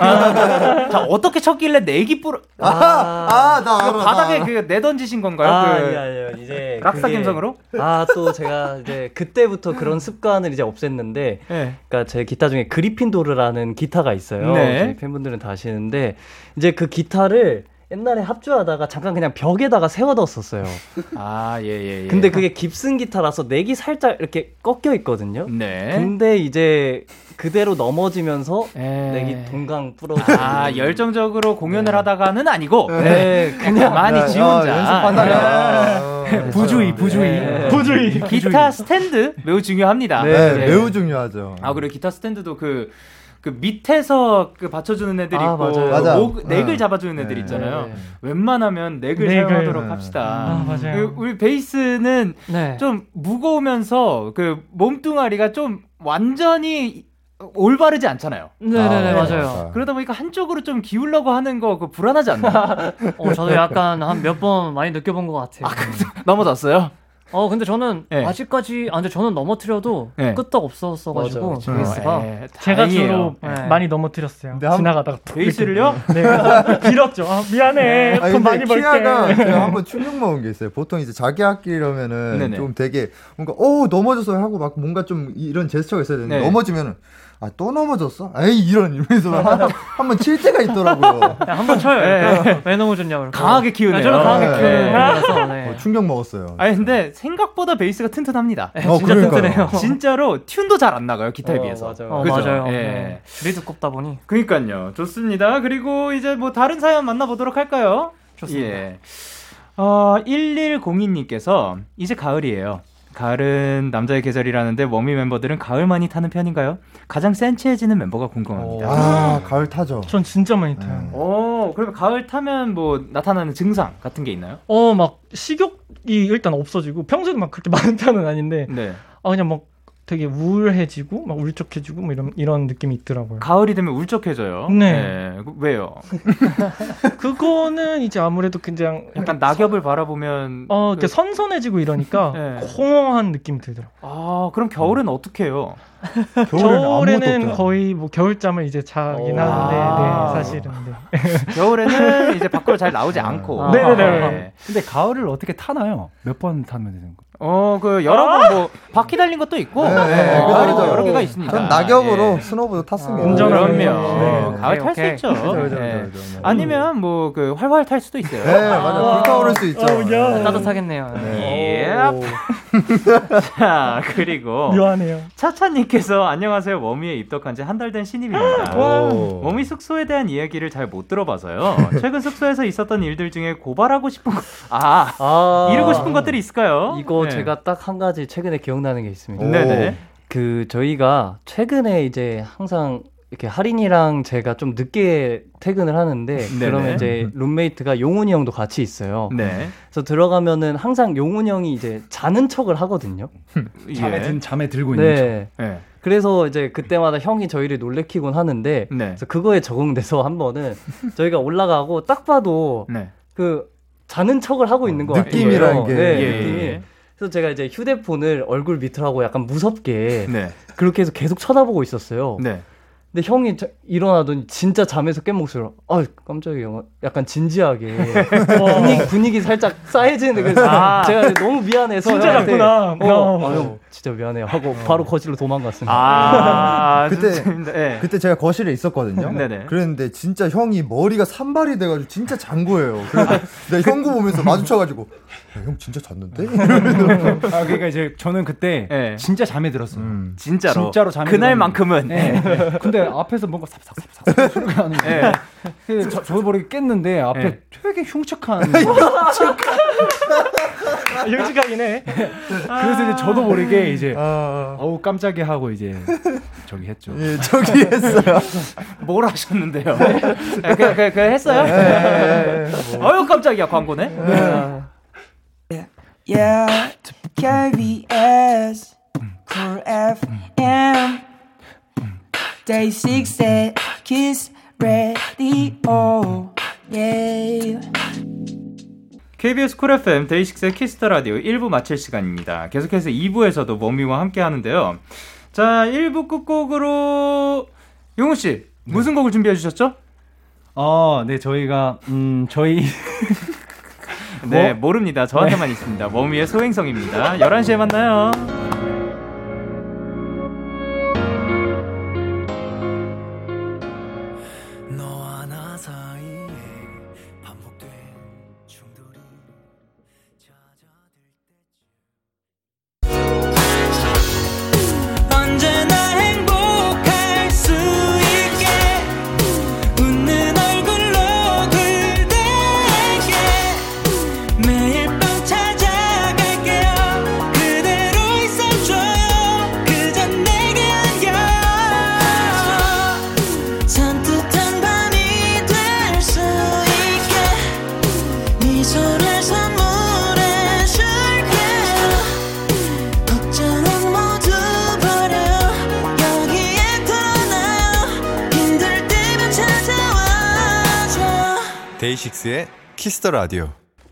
자 어떻게 쳤길래 neck이 뿌러 아나 알아. 그 바닥에 나. 그 내던지신 건가요? 아, 그 아니, 아니요. 이제. rock star 그게- 감성으로? 아, 또 제가 이제 그때부터 그런 습관을 이제 없앴는데, 네. 그러니까 제 기타 중에 그리핀도르라는 기타가 있어요. 네. 저희 팬분들은 다 아시는데, 이제 그 기타를 옛날에 합주하다가 잠깐 그냥 벽에다가 세워뒀었어요. 아, 예, 예, 예. 근데 그게 깁슨 기타라서 넥이 살짝 이렇게 꺾여 있거든요. 네. 근데 이제 그대로 넘어지면서 에... 넥이 동강 부러져. 아, 열정적으로 공연을 하다가는 아니고 네, 그냥 많이 지 혼자 어, 연습하다가 어, 부주의, 부주의. 네. 부주의. 기타 스탠드 매우 중요합니다. 네, 예. 매우 중요하죠. 아, 그리고 기타 스탠드도 그, 그 밑에서 그 받쳐주는 애들 아, 있고, 맞아요. 맞아. 목, 넥을 네. 잡아주는 애들 네. 있잖아요. 네. 웬만하면 넥을, 넥을. 사용하도록 네. 합시다. 아, 맞아요. 그 우리 베이스는 네. 좀 무거우면서 그 몸뚱아리가 좀 완전히 올바르지 않잖아요. 네네네 아, 맞아요. 그러다 보니까 한쪽으로 좀 기울려고 하는 거 그 불안하지 않나요? 어, 저도 약간 한 몇 번 많이 느껴본 것 같아요. 넘어졌어요? 어 근데 저는 네. 아직까지 아 근데 저는 넘어뜨려도 네. 끄떡 없었어가지고 맞아요. 베이스가 예, 제가 다행이에요. 주로 네. 많이 넘어뜨렸어요. 한- 지나가다가 툭 베이스를요? 네. 빌었죠. 아, 미안해. 아니, 돈 근데 많이 벌게. 키아가 제가 한번 충격 먹은 게 있어요. 보통 이제 자기 악기라면은 네네. 좀 되게 뭔가 어 넘어졌어요 하고 막 뭔가 좀 이런 제스처가 있어야 되는데 네. 넘어지면은 아 또 넘어졌어? 에이 이런 이러면서 한번 칠 때가 있더라고요. 한번 쳐요. 네. 왜 넘어졌냐고. 강하게 키우네요. 네, 저는 강하게 네. 편이라서 네. 어, 충격 먹었어요. 아니 근데 생각보다 베이스가 튼튼합니다. 네, 어, 진짜 그러니까요. 튼튼해요. 진짜로 튠도 잘 안 나가요 기타에 어, 비해서. 맞아요. 어, 그죠? 맞아요. 예. 네. 줄이 두껍다 보니 그니까요. 좋습니다. 그리고 이제 뭐 다른 사연 만나보도록 할까요? 좋습니다. 예. 어, 1102님께서 이제 가을이에요. 가을은 남자의 계절이라는데 워미 멤버들은 가을 많이 타는 편인가요? 가장 센치해지는 멤버가 궁금합니다. 아 가을 타죠. 전 진짜 많이 타요. 네. 오, 그러면 가을 타면 뭐 나타나는 증상 같은 게 있나요? 어, 막 식욕이 일단 없어지고 평소에도 막 그렇게 많은 편은 아닌데 네. 아 그냥 막 되게 우울해지고 막 울적해지고 뭐 이런 이런 느낌이 있더라고요. 가을이 되면 울적해져요. 네. 그- 왜요? 그거는 이제 아무래도 그냥 약간 낙엽을 바라보면 어, 그- 이렇게 선선해지고 이러니까 네. 공허한 느낌이 들더라고요. 아, 그럼 겨울은 어떻게 해요? 겨울에는. 거의 뭐 겨울잠을 이제 자긴 오. 하는데 아. 네, 사실은 네. 겨울에는 이제 밖으로 잘 나오지 않고. 네네네. 네. 근데 가을을 어떻게 타나요? 몇 번 타면 되는 거? 어, 그 여러 번뭐 바퀴 달린 것도 있고 네, 네, 어, 그죠. 여러 개가 있습니다. 전 낙엽으로 예. 스노보드 탔습니다. 운전을. 하면서. 가을 네, 탈 수. 있죠. 그죠, 그죠. 아니면 뭐 그 활활 탈 수도 있어요. 네, 맞아. 불타오를 수 있죠. 아우, 야. 네. 따뜻하겠네요. 예. 자, 그리고 묘하네요. 차차님께서 안녕하세요. 원위에 입덕한 지 한 달 된 신입입니다. 오. 원위 숙소에 대한 이야기를 잘 못 들어봐서요. 최근 숙소에서 있었던 일들 중에 고발하고 싶은 거, 아, 아, 이루고 싶은 것들이 있을까요? 이거 네. 제가 딱 한 가지 최근에 기억나는 게 있습니다. 오. 네네. 그 저희가 최근에 이제 항상 이렇게 할인이랑 제가 좀 늦게 퇴근을 하는데 네네. 그러면 이제 룸메이트가 용훈이 형도 같이 있어요. 네. 그래서 들어가면은 항상 용훈이 형이 이제 자는 척을 하거든요. 잠에 예. 든 잠에 들고 있는 척. 네. 네. 그래서 이제 그때마다 형이 저희를 놀래키곤 하는데 네. 그래서 그거에 적응돼서 한 번은 저희가 올라가고 딱 봐도 네. 그 자는 척을 하고 있는 거예요. 느낌이란 게. 네, 예, 느낌이. 예. 그래서 제가 이제 휴대폰을 얼굴 밑으로 하고 약간 무섭게 네. 그렇게 해서 계속 쳐다보고 있었어요. 네. 근데 형이 자- 일어나더니 진짜 잠에서 깬 목소리로 아 깜짝이야 약간 진지하게 분위기, 분위기 살짝 싸해지는데 그래서 아. 제가 너무 미안해서 진짜 잤구나. 어, 어. 아, 형 진짜 미안해요 하고 바로 거실로 도망갔습니다. 아, 그때-. 예. 그때 제가 거실에 있었거든요. 네네. 그랬는데 진짜 형이 머리가 산발이 돼가지고 진짜 잔 거예요. 그래서 내가 형구 보면서 마주쳐가지고 야, 형 진짜 잤는데? 아 그러니까 이제 저는 그때 네. 진짜 잠에 들었어요. 음. 진짜로. 진짜로 잠이 그날만큼은. 네. 근데 앞에서 뭔가 삽삽삽삽 소리가 나는 거예요. 예. 그래서 저, 저도 모르게 깼는데 앞에 네. 되게 흉측한 아, 솔직하긴 해. 그래서 이제 저도 모르게 이제 아, 어우 깜짝이야 하고 이제 저기 했죠. 예, 저기 했어요. 뭘 하셨는데요? 예, 그, 그, 그 했어요? 뭐. 어유 깜짝이야 광고네. Yeah, KBS, Cool FM, Day 6 at Kiss Radio. Yeah. KBS 쿨 FM 데이식스의 키스터 라디오 1부 마칠 시간입니다. 계속해서 2부에서도 원위와 함께 하는데요. 자, 1부 끝곡으로 용훈 씨 무슨 곡을 준비해 주셨죠? 어, 네 저희가 음 저희 네, 모릅니다. 저한테만 있습니다. 원위의 소행성입니다. 11시에 만나요. 키스터 라디오.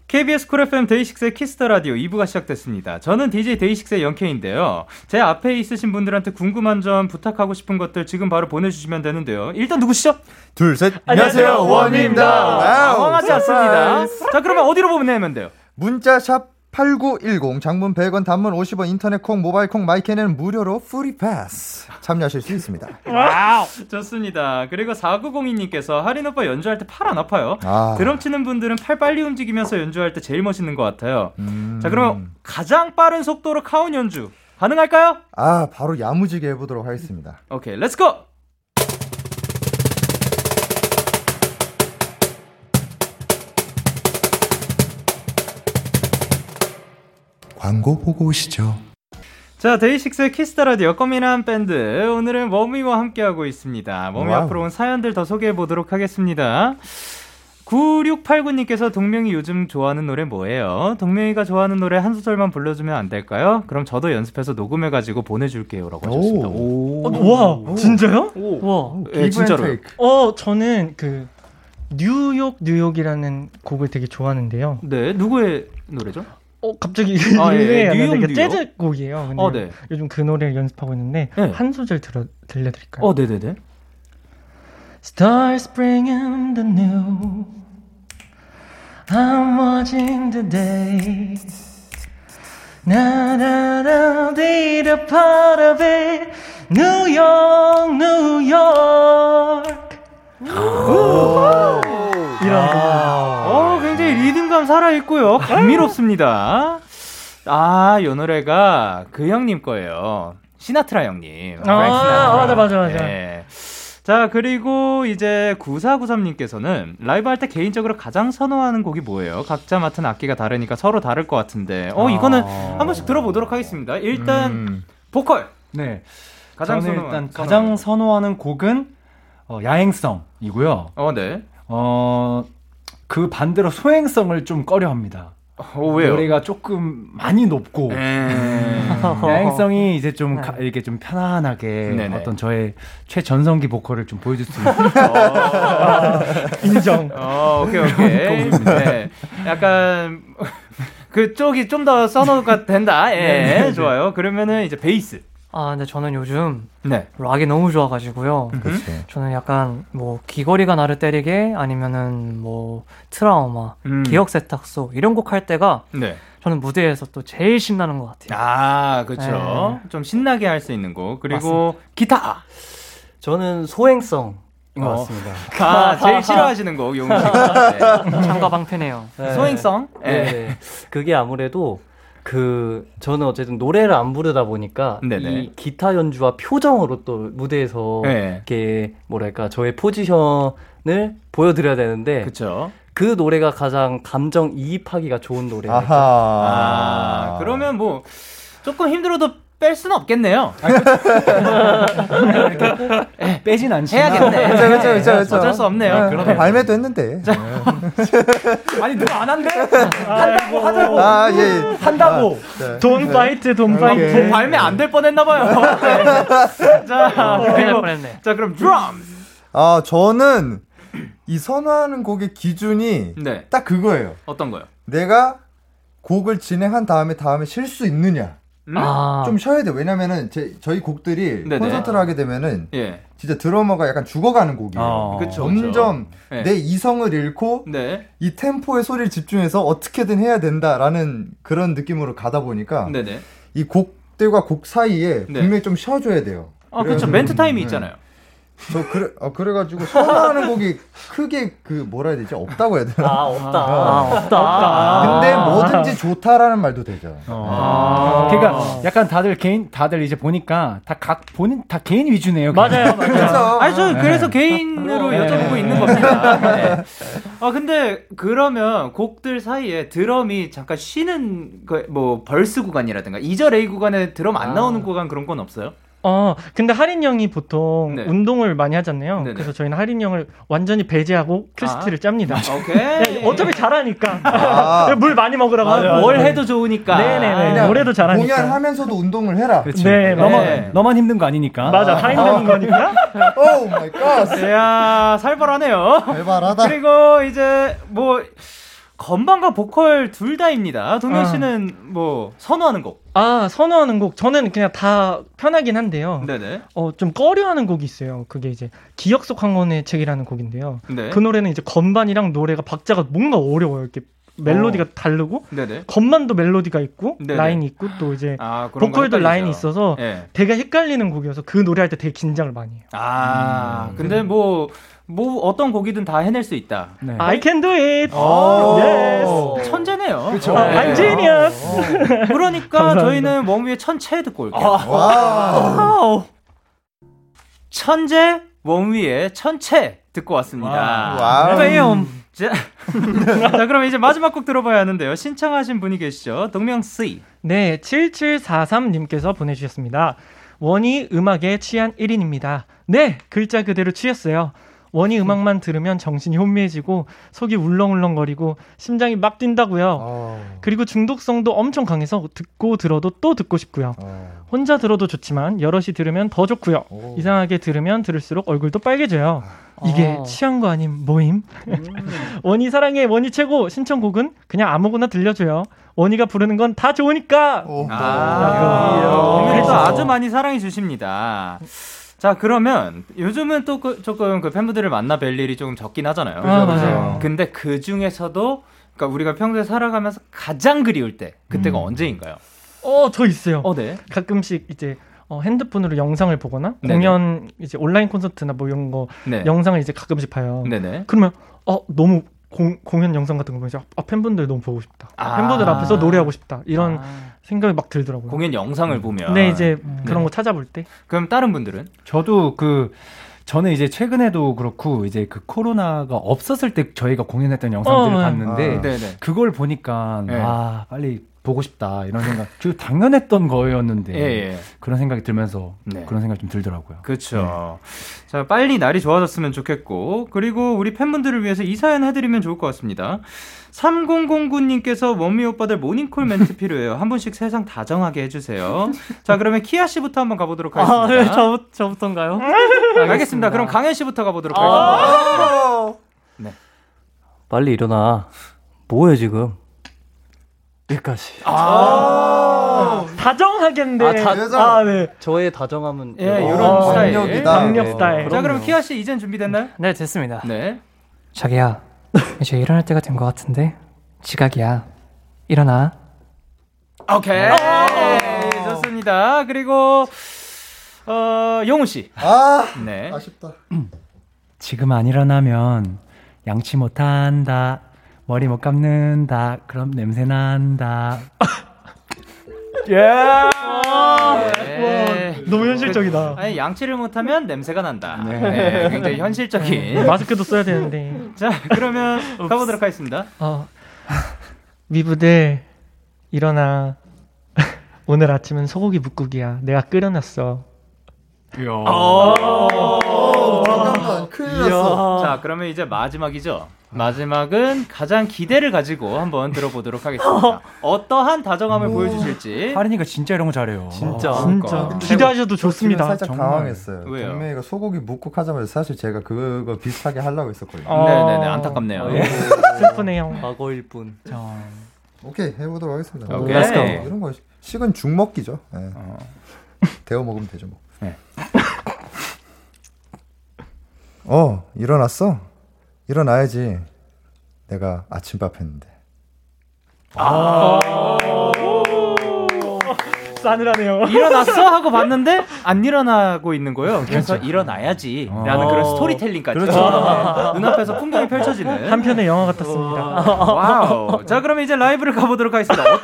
KBS 쿨 FM 데이식스의 키스터 라디오 2부가 시작됐습니다. 저는 DJ 데이식스의 영케인데요. 제 앞에 있으신 분들한테 궁금한 점, 부탁하고 싶은 것들 지금 바로 보내주시면 되는데요. 일단 누구시죠? 둘, 셋. 안녕하세요, 원위입니다. wow, 당황하지 않습니다. 자, 그러면 어디로 보내면 돼요? 문자 샵 8910 장문 100원 단문 50원 인터넷 콩 모바일 콩 my K는 무료로 free pass 참여하실 수 있습니다. wow! 좋습니다. 그리고 4902님께서 하린 오빠 연주할 때 팔 안 아파요? 아. 드럼 치는 분들은 팔 빨리 움직이면서 연주할 때 제일 멋있는 것 같아요. 음. 자, 그러면 가장 빠른 속도로 카운 연주 가능할까요? 아, 바로 야무지게 해보도록 하겠습니다. 오케이, let's go! 광고 보고 오시죠. 자, 데이식스의 키스터 라디오 꽃미남 밴드. 오늘은 원위와 함께하고 있습니다. 머미 와우. 앞으로 온 사연들 더 소개해 보도록 하겠습니다. 9689님께서 동명이 요즘 좋아하는 노래 뭐예요? 동명이가 좋아하는 노래 한 소절만 불러주면 안 될까요? 그럼 저도 연습해서 녹음해가지고 보내줄게요. 라고 하셨습니다. 오. 어, 와, 진짜요? 와, 예, 진짜로. 어, 저는 그 뉴욕 뉴욕이라는 곡을 되게 좋아하는데요. 네, 누구의 노래죠? 어, 갑자기 아, 예, 유명해요. 뉴욕, 뉴욕? 재즈 곡이에요. 근데 어, 네. 요즘 그 노래를 연습하고 있는데 네. 한 소절 들어 들려드릴까요? 어, 네네네. Stars spring in the new. I'm watching the day. 나나나 데이터 part of it 뉴욕 뉴욕 이런 어, 굉장 히 리듬감 살아있고요. 감미롭습니다. 아, 이 노래가 그 형님 거예요. 시나트라 형님. 아, 시나트라. 맞아, 맞아, 맞아. 네. 자, 그리고 이제 9493님께서는 라이브 할 때 개인적으로 가장 선호하는 곡이 뭐예요? 각자 맡은 악기가 다르니까 서로 다를 것 같은데. 어, 이거는 한 번씩 들어보도록 하겠습니다. 일단, 음. 보컬. 네. 가장 저는 선호하는- 일단 가장 선호하는 곡은 어, 야행성이고요. 어, 네. 어, 그 반대로 소행성을 좀 꺼려합니다. 어, 왜요? 노래가 조금 많이 높고 음. 야행성이 이제 좀 가- 이렇게 좀 편안하게 네네. 어떤 저의 최전성기 보컬을 좀 보여줄 수 있는 인정. 어, 오케이, 오케이. 네. 약간, 그쪽이 좀 더 선호가 된다. 예, 네, 네, 네. 좋아요. 그러면은 이제 베이스. 아, 근데 저는 요즘 네. 락이 너무 좋아가지고요. 그치. 저는 약간 뭐 귀걸이가 나를 때리게 아니면은 뭐 트라우마, 음. 기억 세탁소 이런 곡 할 때가 네. 저는 무대에서 또 제일 신나는 것 같아요. 아, 그렇죠. 좀 신나게 할 수 있는 곡. 그리고 기타. 저는 소행성인 것 어. 같습니다. 아, 제일 싫어하시는 곡, 용식. 네. 창가 방패네요. 네. 소행성? 네. 네. 그게 아무래도 그 저는 어쨌든 노래를 안 부르다 보니까 네네. 이 기타 연주와 표정으로 또 무대에서 네. 이렇게 뭐랄까 저의 포지션을 보여드려야 되는데 그쵸. 그 노래가 가장 감정 이입하기가 좋은 노래. 아하. 아, 그러면 뭐, 조금 힘들어도 뺄 수는 없겠네요. 빼진 않지만 해야겠네. 그쵸, 그쵸, 그쵸, 그쵸. 어쩔 수 없네요. 네, 그러네요. 발매도 했는데. 아니 누가 안 한대? 한다고 하자고 아, 예. 한다고 네. don't fight don't. fight. 발매 안 될 뻔했나봐요. 자, 큰일 날 그리고, 뻔했네. 자, 그럼 드럼! 아, 저는 이 선호하는 곡의 기준이 네. 딱 그거예요. 어떤 거요? 내가 곡을 진행한 다음에 다음에 쉴 수 있느냐. 음? 아, 좀 쉬어야 돼. 왜냐면은 제, 저희 곡들이 네네. 콘서트를 하게 되면은 예. 진짜 드러머가 약간 죽어가는 곡이에요. 어. 그쵸. 점점 네. 내 이성을 잃고 네. 이 템포의 소리를 집중해서 어떻게든 해야 된다라는 그런 느낌으로 가다 보니까 네네. 이 곡들과 곡 사이에 네. 분명히 좀 쉬어줘야 돼요. 아, 그렇죠. 멘트 타임이 네. 있잖아요. 저 그래 어, 그래가지고 선호하는 곡이 크게 그 뭐라 해야 되지 없다고 해야 되나? 아 없다. 아, 없다. 근데 뭐든지 좋다라는 말도 되죠. 어. 그러니까 약간 다들 개인 다들 이제 보니까 다 각 본인 다 개인 위주네요. 맞아요, 맞아요. 그래서 아니, 저 그래서 개인으로 네. 여쭤보고 있는 겁니다. 네. 아, 근데 그러면 곡들 사이에 드럼이 잠깐 쉬는, 그, 뭐, 벌스 구간이라든가, 2절 A 구간에 드럼 안 아. 나오는 구간 그런 건 없어요? 어, 근데 하린 형이 보통 네. 운동을 많이 하잖아요. 네네. 그래서 저희는 하린 형을 완전히 배제하고 큐시트를 짭니다. 오케이. 네, 어차피 잘하니까. 아. 물 많이 먹으라고 하고. 뭘 해도 좋으니까. 네네네. 그냥 노래도 잘하니까. 공연하면서도 운동을 해라. 그렇지. 네, 너만 네. 너만 힘든 거 아니니까. 맞아, 다 힘든 거니까. oh my god. 이야, 살벌하네요. 살벌하다. 그리고 이제 뭐 건반과 보컬 둘 다입니다. 동현 아. 씨는 뭐 선호하는 곡. 아, 선호하는 곡. 저는 그냥 다 편하긴 한데요. 네네. 어, 좀 꺼려하는 곡이 있어요. 그게 이제 기억 속 항원의 책이라는 곡인데요. 네. 그 노래는 이제 건반이랑 노래가 박자가 뭔가 어려워요. 이렇게 멜로디가 다르고 네네. 건반도 멜로디가 있고 네네. 라인이 있고 또 이제 아 보컬도. 라인이 있어서 예. 되게 헷갈리는 곡이어서 그 노래할 때 되게 긴장을 많이 해요. 아 근데 뭐. 뭐 어떤 곡이든 다 해낼 수 있다. 네. I can do it. 오. yes. 천재네요. 그쵸. 아, I'm genius. 그러니까 감사합니다. 저희는 원위의 천체 듣고 올게요. 와. wow. 천재 원위의 천체 듣고 왔습니다. wow. 자, 자, 그럼 이제 마지막 곡 들어봐야 하는데요. 신청하신 분이 계시죠. 동명 C. 네, 7743님께서 보내주셨습니다. 원위 음악에 취한 1인입니다. 네, 글자 그대로 취했어요. 원희 음악만 들으면 정신이 혼미해지고 속이 울렁울렁거리고 심장이 막 뛴다고요. 어. 그리고 중독성도 엄청 강해서 듣고 들어도 또 듣고 싶고요. 어. 혼자 들어도 좋지만 여럿이 들으면 더 좋고요. 오. 이상하게 들으면 들을수록 얼굴도 빨개져요. 이게 아. 취한 거 아닌 모임? 원희 사랑해 원희 최고 신청곡은 그냥 아무거나 들려줘요. 원희가 부르는 건 다 좋으니까. 오. 아, 야. 그래서 아주 많이 사랑해 주십니다. 자, 그러면 요즘은 또 그, 조금 그 팬분들을 만나 뵐 일이 조금 적긴 하잖아요. 아, 맞아요. 근데 그 중에서도 그러니까 우리가 평소에 살아가면서 가장 그리울 때 그때가 음. 언제인가요? 어, 저 있어요. 어, 네. 가끔씩 이제 어, 핸드폰으로 영상을 보거나 네네. 공연 이제 온라인 콘서트나 뭐 이런 거 네. 영상을 이제 가끔씩 봐요. 네네. 그러면 어 너무 공, 공연 영상 같은 거 보면서 아, 팬분들 너무 보고 싶다. 아. 팬분들 앞에서 노래하고 싶다. 이런 생각이 막 들더라고요. 공연 영상을 보면. 네, 이제 그런 네. 거 찾아볼 때. 그럼 다른 분들은? 저도 그 저는 이제 최근에도 그렇고 이제 그 코로나가 없었을 때 저희가 공연했던 영상들을 어, 네. 봤는데 아, 네네. 그걸 보니까 네. 아 빨리 보고 싶다 이런 생각. 그 당연했던 거였는데 예, 예. 그런 생각이 들면서 네. 그런 생각이 좀 들더라고요. 그렇죠. 자, 빨리 날이 좋아졌으면 좋겠고, 그리고 우리 팬분들을 위해서 이 사연 해드리면 좋을 것 같습니다. 3009님께서 원미 오빠들 모닝콜 멘트 필요해요. 한 분씩 세상 다정하게 해주세요. 자, 그러면 키아 씨부터 한번 가보도록 하겠습니다. 아, 네, 저, 저부터인가요? 알겠습니다. 그럼 강현 씨부터 가보도록 하겠습니다. 네. 빨리 일어나. 뭐해 지금? 여기까지. 아, 다정하겠는데. 아, 다- 아, 네. 저의 다정함은 예, 이런- 이런 아, 스타일. 강력이다. 강력 네, 스타일. 자, 그럼. 키아 씨 이젠 준비됐나요? 네, 됐습니다. 네. 자기야, 이제 일어날 때가 된 것 같은데? 지각이야. 일어나. 오케이. 좋습니다. 그리고, 어, 영훈 씨. 아, 네. 아쉽다. 지금 안 일어나면 양치 못 한다. 머리 못 감는다. 그럼 냄새 난다. 네. 너무 현실적이다. 아니, 양치를 못하면 냄새가 난다. 네, 굉장히 현실적인. 마스크도 써야 되는데. 자, 그러면 가보도록 하겠습니다. 어, 미부들 일어나. 오늘 아침은 소고기 묵국이야. 내가 끓여놨어. 잠깐만, 큰일 났어. 자, 그러면 이제 마지막이죠. 마지막은 가장 기대를 가지고 한번 들어보도록 하겠습니다. 어떠한 다정함을 보여주실지. 하린이가 진짜 이런 거 잘해요. 진짜. 그러니까. 진짜 기대하셔도 지금 좋습니다. 살짝 정말. 당황했어요. 왜요? 경명이가 소고기 묵국 하자마자 사실 제가 그거 비슷하게 하려고 했었거든요. 어. 네네네, 안타깝네요. 예. 슬프네요. 과거일 뿐. 오케이 해보도록 하겠습니다. 오케이. Let's go. 이런 거 식은 죽 먹기죠. 예. 데워 먹으면 되죠 뭐. 네. 어 일어났어? 일어나야지. 내가 아침밥 했는데. 싸늘하네요. 일어났어? 하고 봤는데 안 일어나고 있는 거예요. 그래서 일어나야지. 라는 어. 그런 스토리텔링까지. 그렇죠. 네. 눈앞에서 풍경이 펼쳐지는. 한편의 영화 같았습니다. wow. 자, 그럼 이제 라이브를 가보도록 하겠습니다. 어,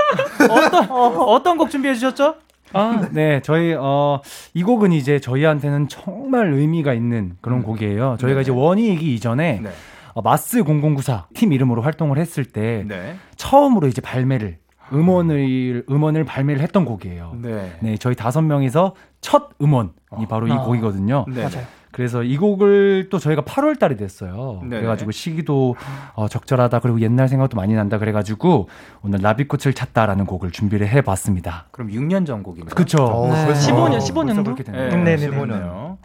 어떤, 어떤 곡 준비해 주셨죠? 아, 네, 저희 어, 이 곡은 이제 저희한테는 정말 의미가 있는 그런 곡이에요. 저희가 이제 원위이기 이전에 네. 어, MAS 0094 팀 이름으로 활동을 했을 때 네. 처음으로 이제 발매를 음원을 음원을 발매를 했던 곡이에요. 네. 네, 저희 다섯 명이서 첫 음원이 바로 이 아. 곡이거든요. 네. 맞아요. 그래서 이 곡을 또 저희가 8월 달에 냈어요. 네네. 그래가지고 시기도 어, 적절하다. 그리고 옛날 생각도 많이 난다. 그래가지고 오늘 나비꽃을 찾다라는 곡을 준비를 해봤습니다. 그럼 6년 전 곡인가요? 그쵸. 어, 네. 벌써 15년, 벌써 15년도? 그렇게 됐네요. 네, 네네네. 15년요.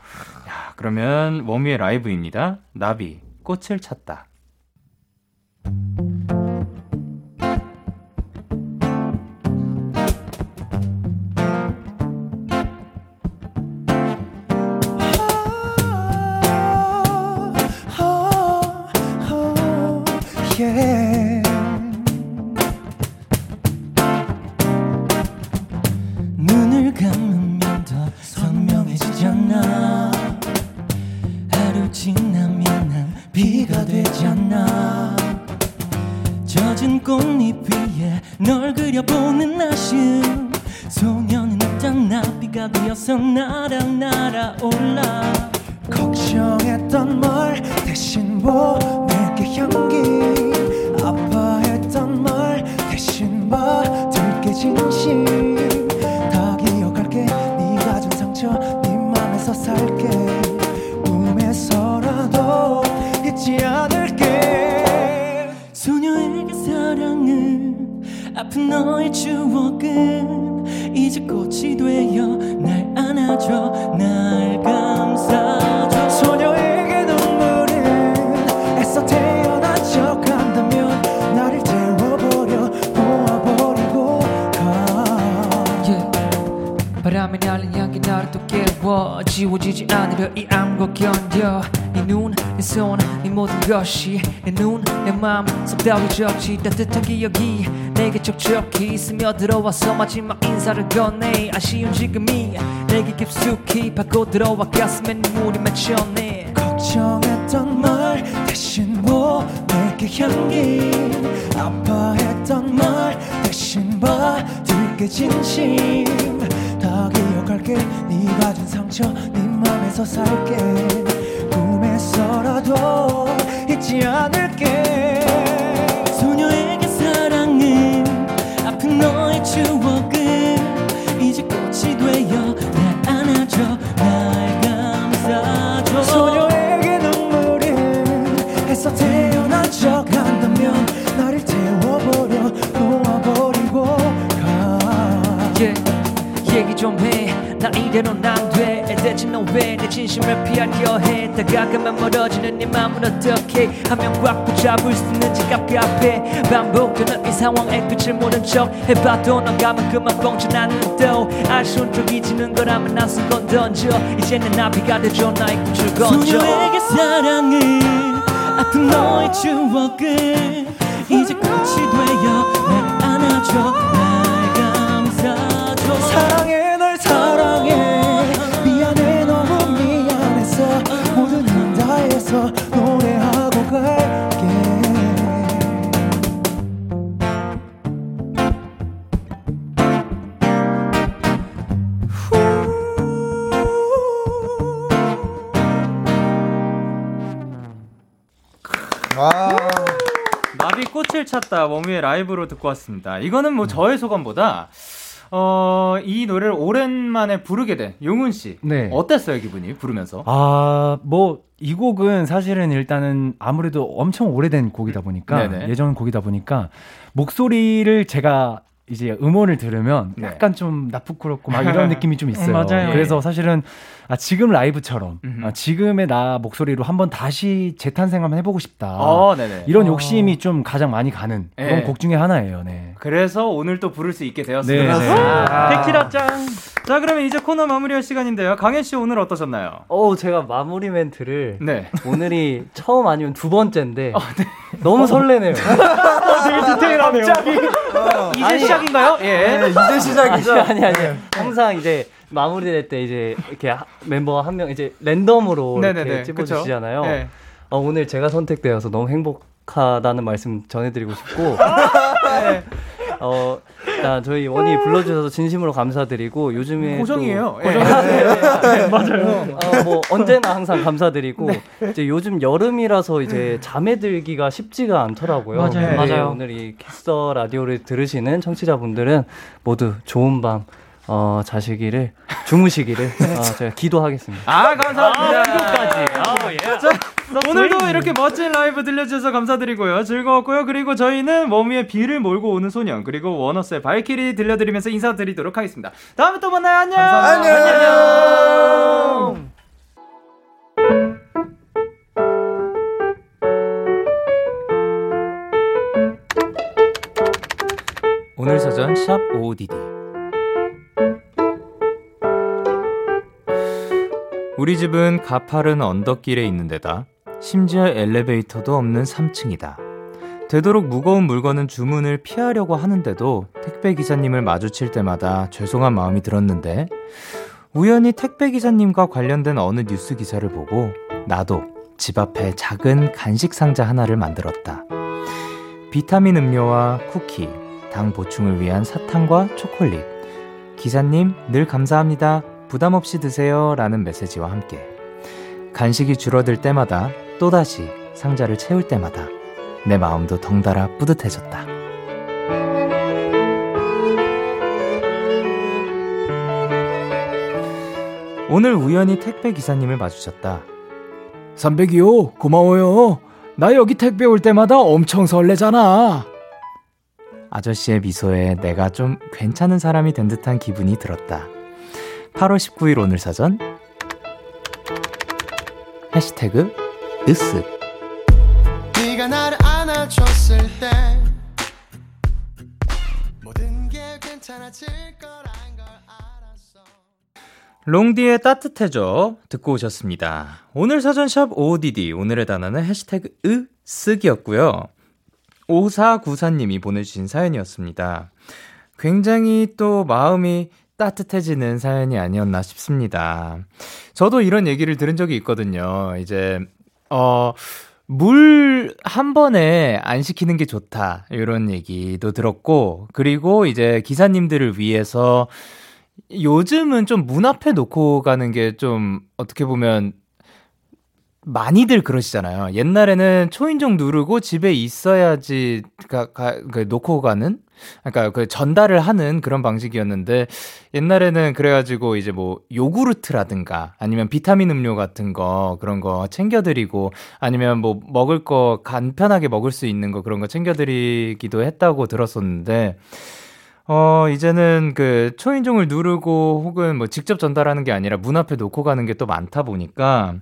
야, 그러면 워미의 라이브입니다. 나비, 꽃을 찾다. 적지 따뜻한 기억이 내게 촉촉히 스며들어와서 마지막 인사를 건네 아쉬운 지금이 내게 깊숙이 파고 들어와 가슴에 눈물이 맺혔네 걱정했던 말 대신 보낼게 향기 아파했던 말 대신 받을게 진심. 다 기억할게. 네가 준 상처 네 맘에서 살 나 이대로는 안돼 대체 너왜내 진심을 피하려 해? 다가가면 멀어지는 네 맘은 어떻게? 하면 꽉 붙잡을 수 있는지 깝깝해. 반복되는 이 상황에 끝을 모른 척 해봐도 넌 가면 그만 뻥쳐나는 또 아쉬운 쪽이 지는 거라면 난순건 던져. 이제 내 나비가 되줘 나의 꿈줄 건져 소녀에게 사랑은 아픈 너의 추억은 이제 꽃이 되어 날 안아줘 찾다 워미의 라이브로 듣고 왔습니다. 이거는 뭐 저의 소감보다 어, 이 노래를 오랜만에 부르게 된 용훈 씨. 네. 어땠어요, 기분이 부르면서? 아, 뭐, 이 곡은 사실은 일단은 아무래도 엄청 오래된 곡이다 보니까, 네네. 예전 곡이다 보니까, 목소리를 제가 이제 음원을 들으면 네. 약간 좀 나쁘고 막 이런 느낌이 좀 있어요. 음, 맞아요. 그래서 사실은 아, 지금 라이브처럼. 아, 지금의 나 목소리로 한번 다시 재탄생 한번 해보고 싶다. 어, 네네. 이런 어. 욕심이 좀 가장 많이 가는 그런 네. 곡 중에 하나예요. 네. 그래서 오늘 또 부를 수 있게 되었습니다. 네, 네. 아. 테키라 짱. 자, 그러면 이제 코너 마무리할 시간인데요. 강현 씨 오늘 어떠셨나요? 어, 제가 마무리 멘트를 네. 오늘이 처음 아니면 두 번째인데 너무 설레네요. 되게 디테일하네요. 이제 아니, 시작인가요? 예. 네, 이제 시작이죠. 아니 아니 아니. 항상 이제 마무리될 때 이제 이렇게 하- 멤버가 한명 이제 랜덤으로 네네네. 이렇게 찝어주시잖아요. 그쵸? 네. 어, 오늘 제가 선택되어서 너무 행복하다는 말씀 전해드리고 싶고 네. 어, 일단 저희 원위 불러주셔서 진심으로 감사드리고 요즘에 또- 고정이에요. 예. 맞아요. 어, 뭐 언제나 항상 감사드리고 이제 요즘 여름이라서 이제 잠에 들기가 쉽지가 않더라고요. 맞아요. 맞아요. 오늘 이 키스터 라디오를 들으시는 청취자분들은 모두 좋은 밤 어, 자시기를 주무시기를 어, 제가 기도하겠습니다. 아, 감사합니다. 아, 오늘도 이렇게 멋진 라이브 들려주셔서 감사드리고요. 즐거웠고요. 그리고 저희는 원위의 비를 몰고 오는 소년, 그리고 원어스의 발키리 들려드리면서 인사드리도록 하겠습니다. 다음에 또 만나요. 안녕! 안녕. 오늘 사전 샵 OODD 우리 집은 가파른 언덕길에 있는 데다 심지어 엘리베이터도 없는 3층이다. 되도록 무거운 물건은 주문을 피하려고 하는데도 택배 기사님을 마주칠 때마다 죄송한 마음이 들었는데 우연히 택배 기사님과 관련된 어느 뉴스 기사를 보고 나도 집 앞에 작은 간식 상자 하나를 만들었다. 비타민 음료와 쿠키, 당 보충을 위한 사탕과 초콜릿. 기사님, 늘 감사합니다. 부담 없이 드세요. 라는 메시지와 함께. 간식이 줄어들 때마다 또다시 상자를 채울 때마다 내 마음도 덩달아 뿌듯해졌다. 오늘 우연히 택배 기사님을 마주쳤다. 300이요. 고마워요. 나 여기 택배 올 때마다 엄청 설레잖아. 아저씨의 미소에 내가 좀 괜찮은 사람이 된 듯한 기분이 들었다. 8월 19일 오늘 사전 해시태그 으쓱 네가 나를 안아줬을 때 모든 게 괜찮아질 거란 걸 알았어 롱디의 따뜻해져 듣고 오셨습니다. 오늘 사전샵 OODD 오늘의 단어는 해시태그 으 쓰기였고요. 5494님이 보내주신 사연이었습니다. 굉장히 또 마음이 따뜻해지는 사연이 아니었나 싶습니다. 저도 이런 얘기를 들은 적이 있거든요. 이제, 어, 물 한 번에 안 시키는 게 좋다. 이런 얘기도 들었고, 그리고 이제 기사님들을 위해서 요즘은 좀 문 앞에 놓고 가는 게 좀 어떻게 보면 많이들 그러시잖아요. 옛날에는 초인종 누르고 집에 있어야지 가, 가, 그 놓고 가는 그러니까 그 전달을 하는 그런 방식이었는데 옛날에는 그래가지고 이제 뭐 요구르트라든가 아니면 비타민 음료 같은 거 그런 거 챙겨드리고 아니면 뭐 먹을 거 간편하게 먹을 수 있는 거 그런 거 챙겨드리기도 했다고 들었었는데 어, 이제는 그 초인종을 누르고 혹은 뭐 직접 전달하는 게 아니라 문 앞에 놓고 가는 게 또 많다 보니까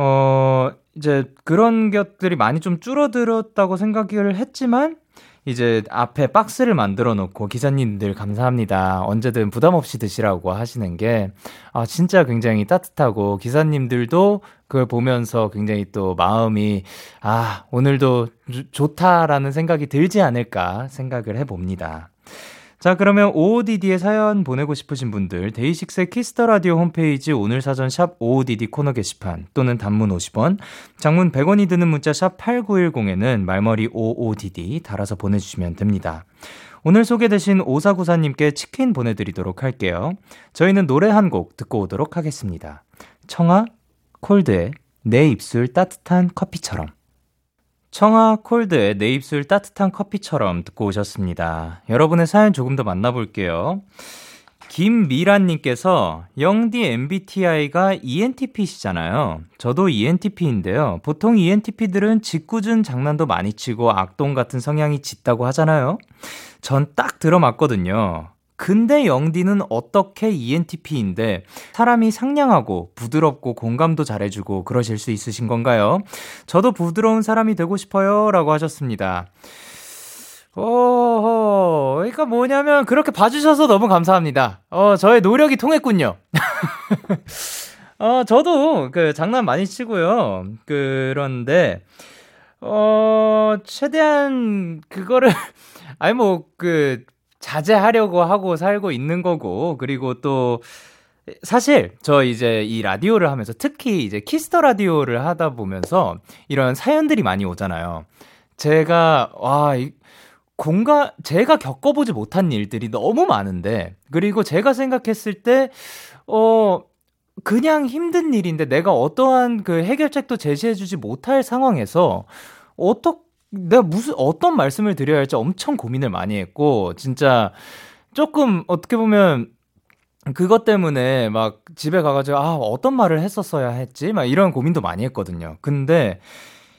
어, 이제 그런 것들이 많이 좀 줄어들었다고 생각을 했지만 이제 앞에 박스를 만들어 놓고 기사님들 감사합니다. 언제든 부담 없이 드시라고 하시는 게 아, 진짜 굉장히 따뜻하고 기사님들도 그걸 보면서 굉장히 또 마음이 아, 오늘도 좋다라는 생각이 들지 않을까 생각을 해 봅니다. 자, 그러면 OODD에 사연 보내고 싶으신 분들, 데이식스의 키스터 라디오 홈페이지 오늘 사전 샵 OODD 코너 게시판 또는 단문 50원, 장문 100원이 드는 문자 샵 8910에는 말머리 OODD 달아서 보내주시면 됩니다. 오늘 소개되신 오사구사님께 치킨 보내드리도록 할게요. 저희는 노래 한 곡 듣고 오도록 하겠습니다. 청아, 콜드의 내 입술 따뜻한 커피처럼. 청아 콜드의 내 입술 따뜻한 커피처럼 듣고 오셨습니다. 여러분의 사연 조금 더 만나볼게요. 김미란님께서 영디 MBTI가 ENTP시잖아요. 저도 ENTP인데요. 보통 ENTP들은 짓궂은 장난도 많이 치고 악동 같은 성향이 짙다고 하잖아요. 전 딱 들어맞거든요. 근데 영디는 어떻게 ENTP인데 사람이 상냥하고 부드럽고 공감도 잘해주고 그러실 수 있으신 건가요? 저도 부드러운 사람이 되고 싶어요. 라고 하셨습니다. 어, 그러니까 뭐냐면 그렇게 봐주셔서 너무 감사합니다. 어, 저의 노력이 통했군요. 어, 저도 그 장난 많이 치고요. 그런데, 어, 최대한 그거를, 아니 뭐, 그, 자제하려고 하고 살고 있는 거고, 그리고 또, 사실, 저 이제 이 라디오를 하면서 특히 이제 키스터 라디오를 하다 보면서 이런 사연들이 많이 오잖아요. 제가, 와, 이, 공간, 제가 겪어보지 못한 일들이 너무 많은데, 그리고 제가 생각했을 때, 어, 그냥 힘든 일인데 내가 어떠한 그 해결책도 제시해주지 못할 상황에서, 어떻게, 내가 무슨 어떤 말씀을 드려야 할지 엄청 고민을 많이 했고 진짜 조금 어떻게 보면 그것 때문에 막 집에 가가지고 아 어떤 말을 했었어야 했지 막 이런 고민도 많이 했거든요. 근데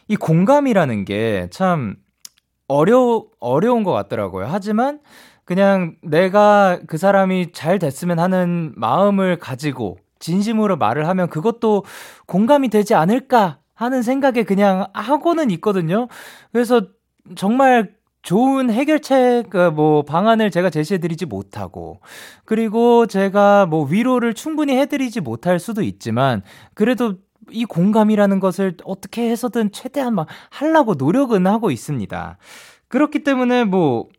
이 공감이라는 게 참 어려 어려운 것 같더라고요. 하지만 그냥 내가 그 사람이 잘 됐으면 하는 마음을 가지고 진심으로 말을 하면 그것도 공감이 되지 않을까 하는 생각에 그냥 하고는 있거든요. 그래서 정말 좋은 해결책, 그 뭐, 방안을 제가 제시해드리지 못하고, 그리고 제가 뭐, 위로를 충분히 해드리지 못할 수도 있지만, 그래도 이 공감이라는 것을 어떻게 해서든 최대한 막 하려고 노력은 하고 있습니다. 그렇기 때문에 뭐,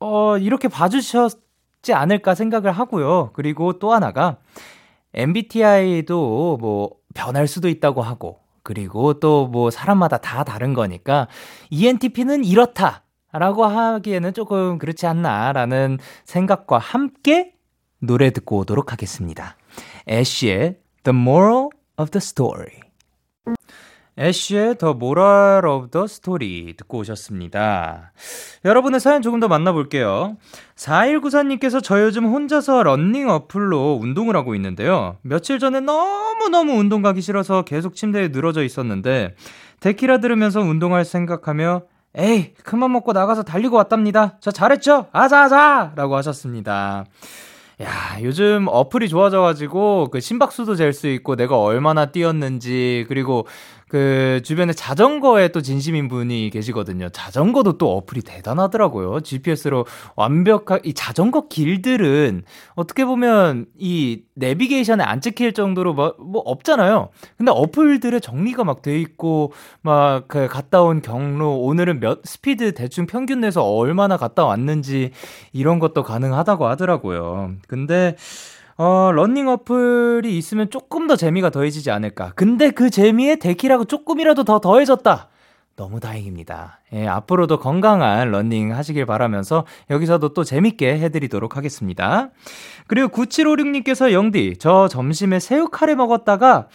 어, 이렇게 봐주셨지 않을까 생각을 하고요. 그리고 또 하나가, MBTI도 뭐, 변할 수도 있다고 하고, 그리고 또 뭐 사람마다 다 다른 거니까 ENTP는 이렇다. 라고 하기에는 조금 그렇지 않나라는 생각과 함께 노래 듣고 오도록 하겠습니다. 애쉬의 The Moral of the Story. 애쉬의 The Moral of the Story 듣고 오셨습니다. 여러분의 사연 조금 더 만나볼게요. 4194님께서 저 요즘 혼자서 런닝 어플로 운동을 하고 있는데요. 며칠 전에 너무너무 운동 가기 싫어서 계속 침대에 늘어져 있었는데, 데키라 들으면서 운동할 생각하며, 에이, 그만 먹고 나가서 달리고 왔답니다. 저 잘했죠? 아자아자! 라고 하셨습니다. 야, 요즘 어플이 좋아져가지고, 그 심박수도 잴 수 있고, 내가 얼마나 뛰었는지, 그리고 그 주변에 자전거에 또 진심인 분이 계시거든요. 자전거도 또 어플이 대단하더라고요. GPS로 완벽한 이 자전거 길들은 어떻게 보면 이 내비게이션에 안 찍힐 정도로 뭐, 뭐 없잖아요. 근데 어플들의 정리가 막 돼 있고 막 그 갔다 온 경로 오늘은 몇 스피드 대충 평균 내서 얼마나 갔다 왔는지 이런 것도 가능하다고 하더라고요. 근데 어, 러닝 어플이 있으면 조금 더 재미가 더해지지 않을까. 근데 그 재미에 데키라고 조금이라도 더 더해졌다. 너무 다행입니다. 예, 앞으로도 건강한 러닝 하시길 바라면서 여기서도 또 재밌게 해드리도록 하겠습니다. 그리고 9756님께서 영디, 저 점심에 새우 카레 먹었다가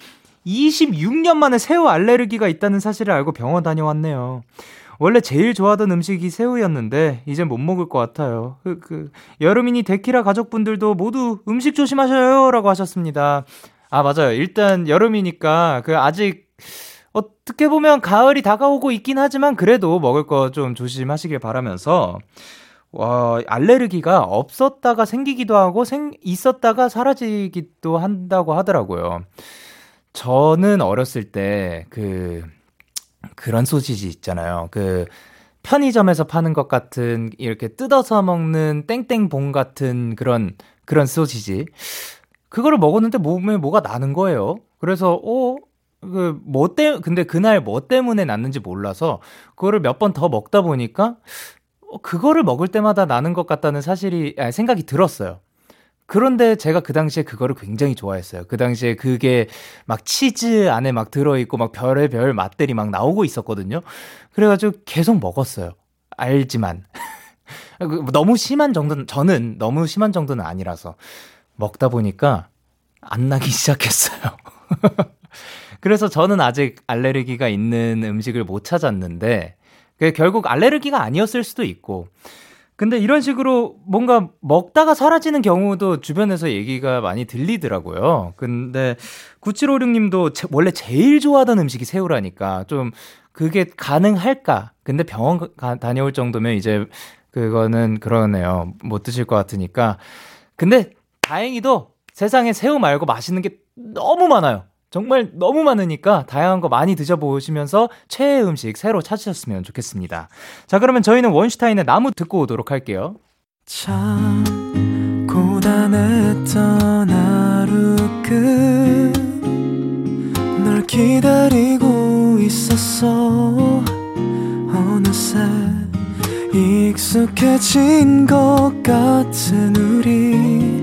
26년 만에 새우 알레르기가 있다는 사실을 알고 병원 다녀왔네요. 원래 제일 좋아하던 음식이 새우였는데 이제 못 먹을 것 같아요. 그, 그 여름이니 데키라 가족분들도 모두 음식 조심하셔요라고 하셨습니다. 아 맞아요. 일단 여름이니까 그 아직 어떻게 보면 가을이 다가오고 있긴 하지만 그래도 먹을 거 좀 조심하시길 바라면서 와, 알레르기가 없었다가 생기기도 하고 생 있었다가 사라지기도 한다고 하더라고요. 저는 어렸을 때 그 그런 소시지 있잖아요. 그 편의점에서 파는 것 같은 이렇게 뜯어서 먹는 땡땡봉 같은 그런 그런 소시지. 그거를 먹었는데 몸에 뭐가 나는 거예요. 그래서 어 그뭐 때, 근데 그날 뭐 때문에 났는지 몰라서 그거를 몇 번 더 먹다 보니까 어, 그거를 먹을 때마다 나는 것 같다는 사실이 아니, 생각이 들었어요. 그런데 제가 그 당시에 그거를 굉장히 좋아했어요. 그 당시에 그게 막 치즈 안에 막 들어있고 막 별의별 맛들이 막 나오고 있었거든요. 그래가지고 계속 먹었어요. 알지만. 그 너무 심한 정도는, 저는 너무 심한 정도는 아니라서 먹다 보니까 안 나기 시작했어요. 그래서 저는 아직 알레르기가 있는 음식을 못 찾았는데, 결국 알레르기가 아니었을 수도 있고, 근데 이런 식으로 뭔가 먹다가 사라지는 경우도 주변에서 얘기가 많이 들리더라고요. 근데 9756님도 원래 제일 좋아하던 음식이 새우라니까 좀 그게 가능할까? 근데 병원 가, 다녀올 정도면 이제 그거는 그러네요. 못 드실 것 같으니까. 근데 다행히도 세상에 새우 말고 맛있는 게 너무 많아요. 정말 너무 많으니까 다양한 거 많이 드셔보시면서 최애 음식 새로 찾으셨으면 좋겠습니다. 자, 그러면 저희는 원슈타인의 나무 듣고 오도록 할게요. 참 고단했던 하루 끝널 기다리고 있었어 어느새 익숙해진 것 같은 우리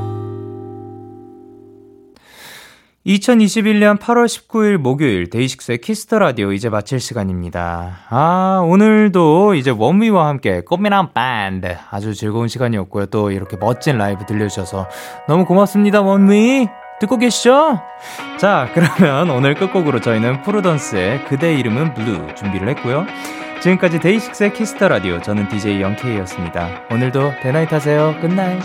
2021년 8월 19일 목요일 데이식스의 Kiss the Radio 이제 마칠 시간입니다. 아, 오늘도 이제 원위와 함께 꽃미남 밴드 아주 즐거운 시간이었고요. 또 이렇게 멋진 라이브 들려주셔서 너무 고맙습니다, 원위. 듣고 계시죠? 자, 그러면 오늘 끝곡으로 저희는 프로던스의 그대 이름은 블루 준비를 했고요. 지금까지 데이식스의 Kiss the Radio 저는 DJ 영케이였습니다. 오늘도 Day night 하세요. Good night.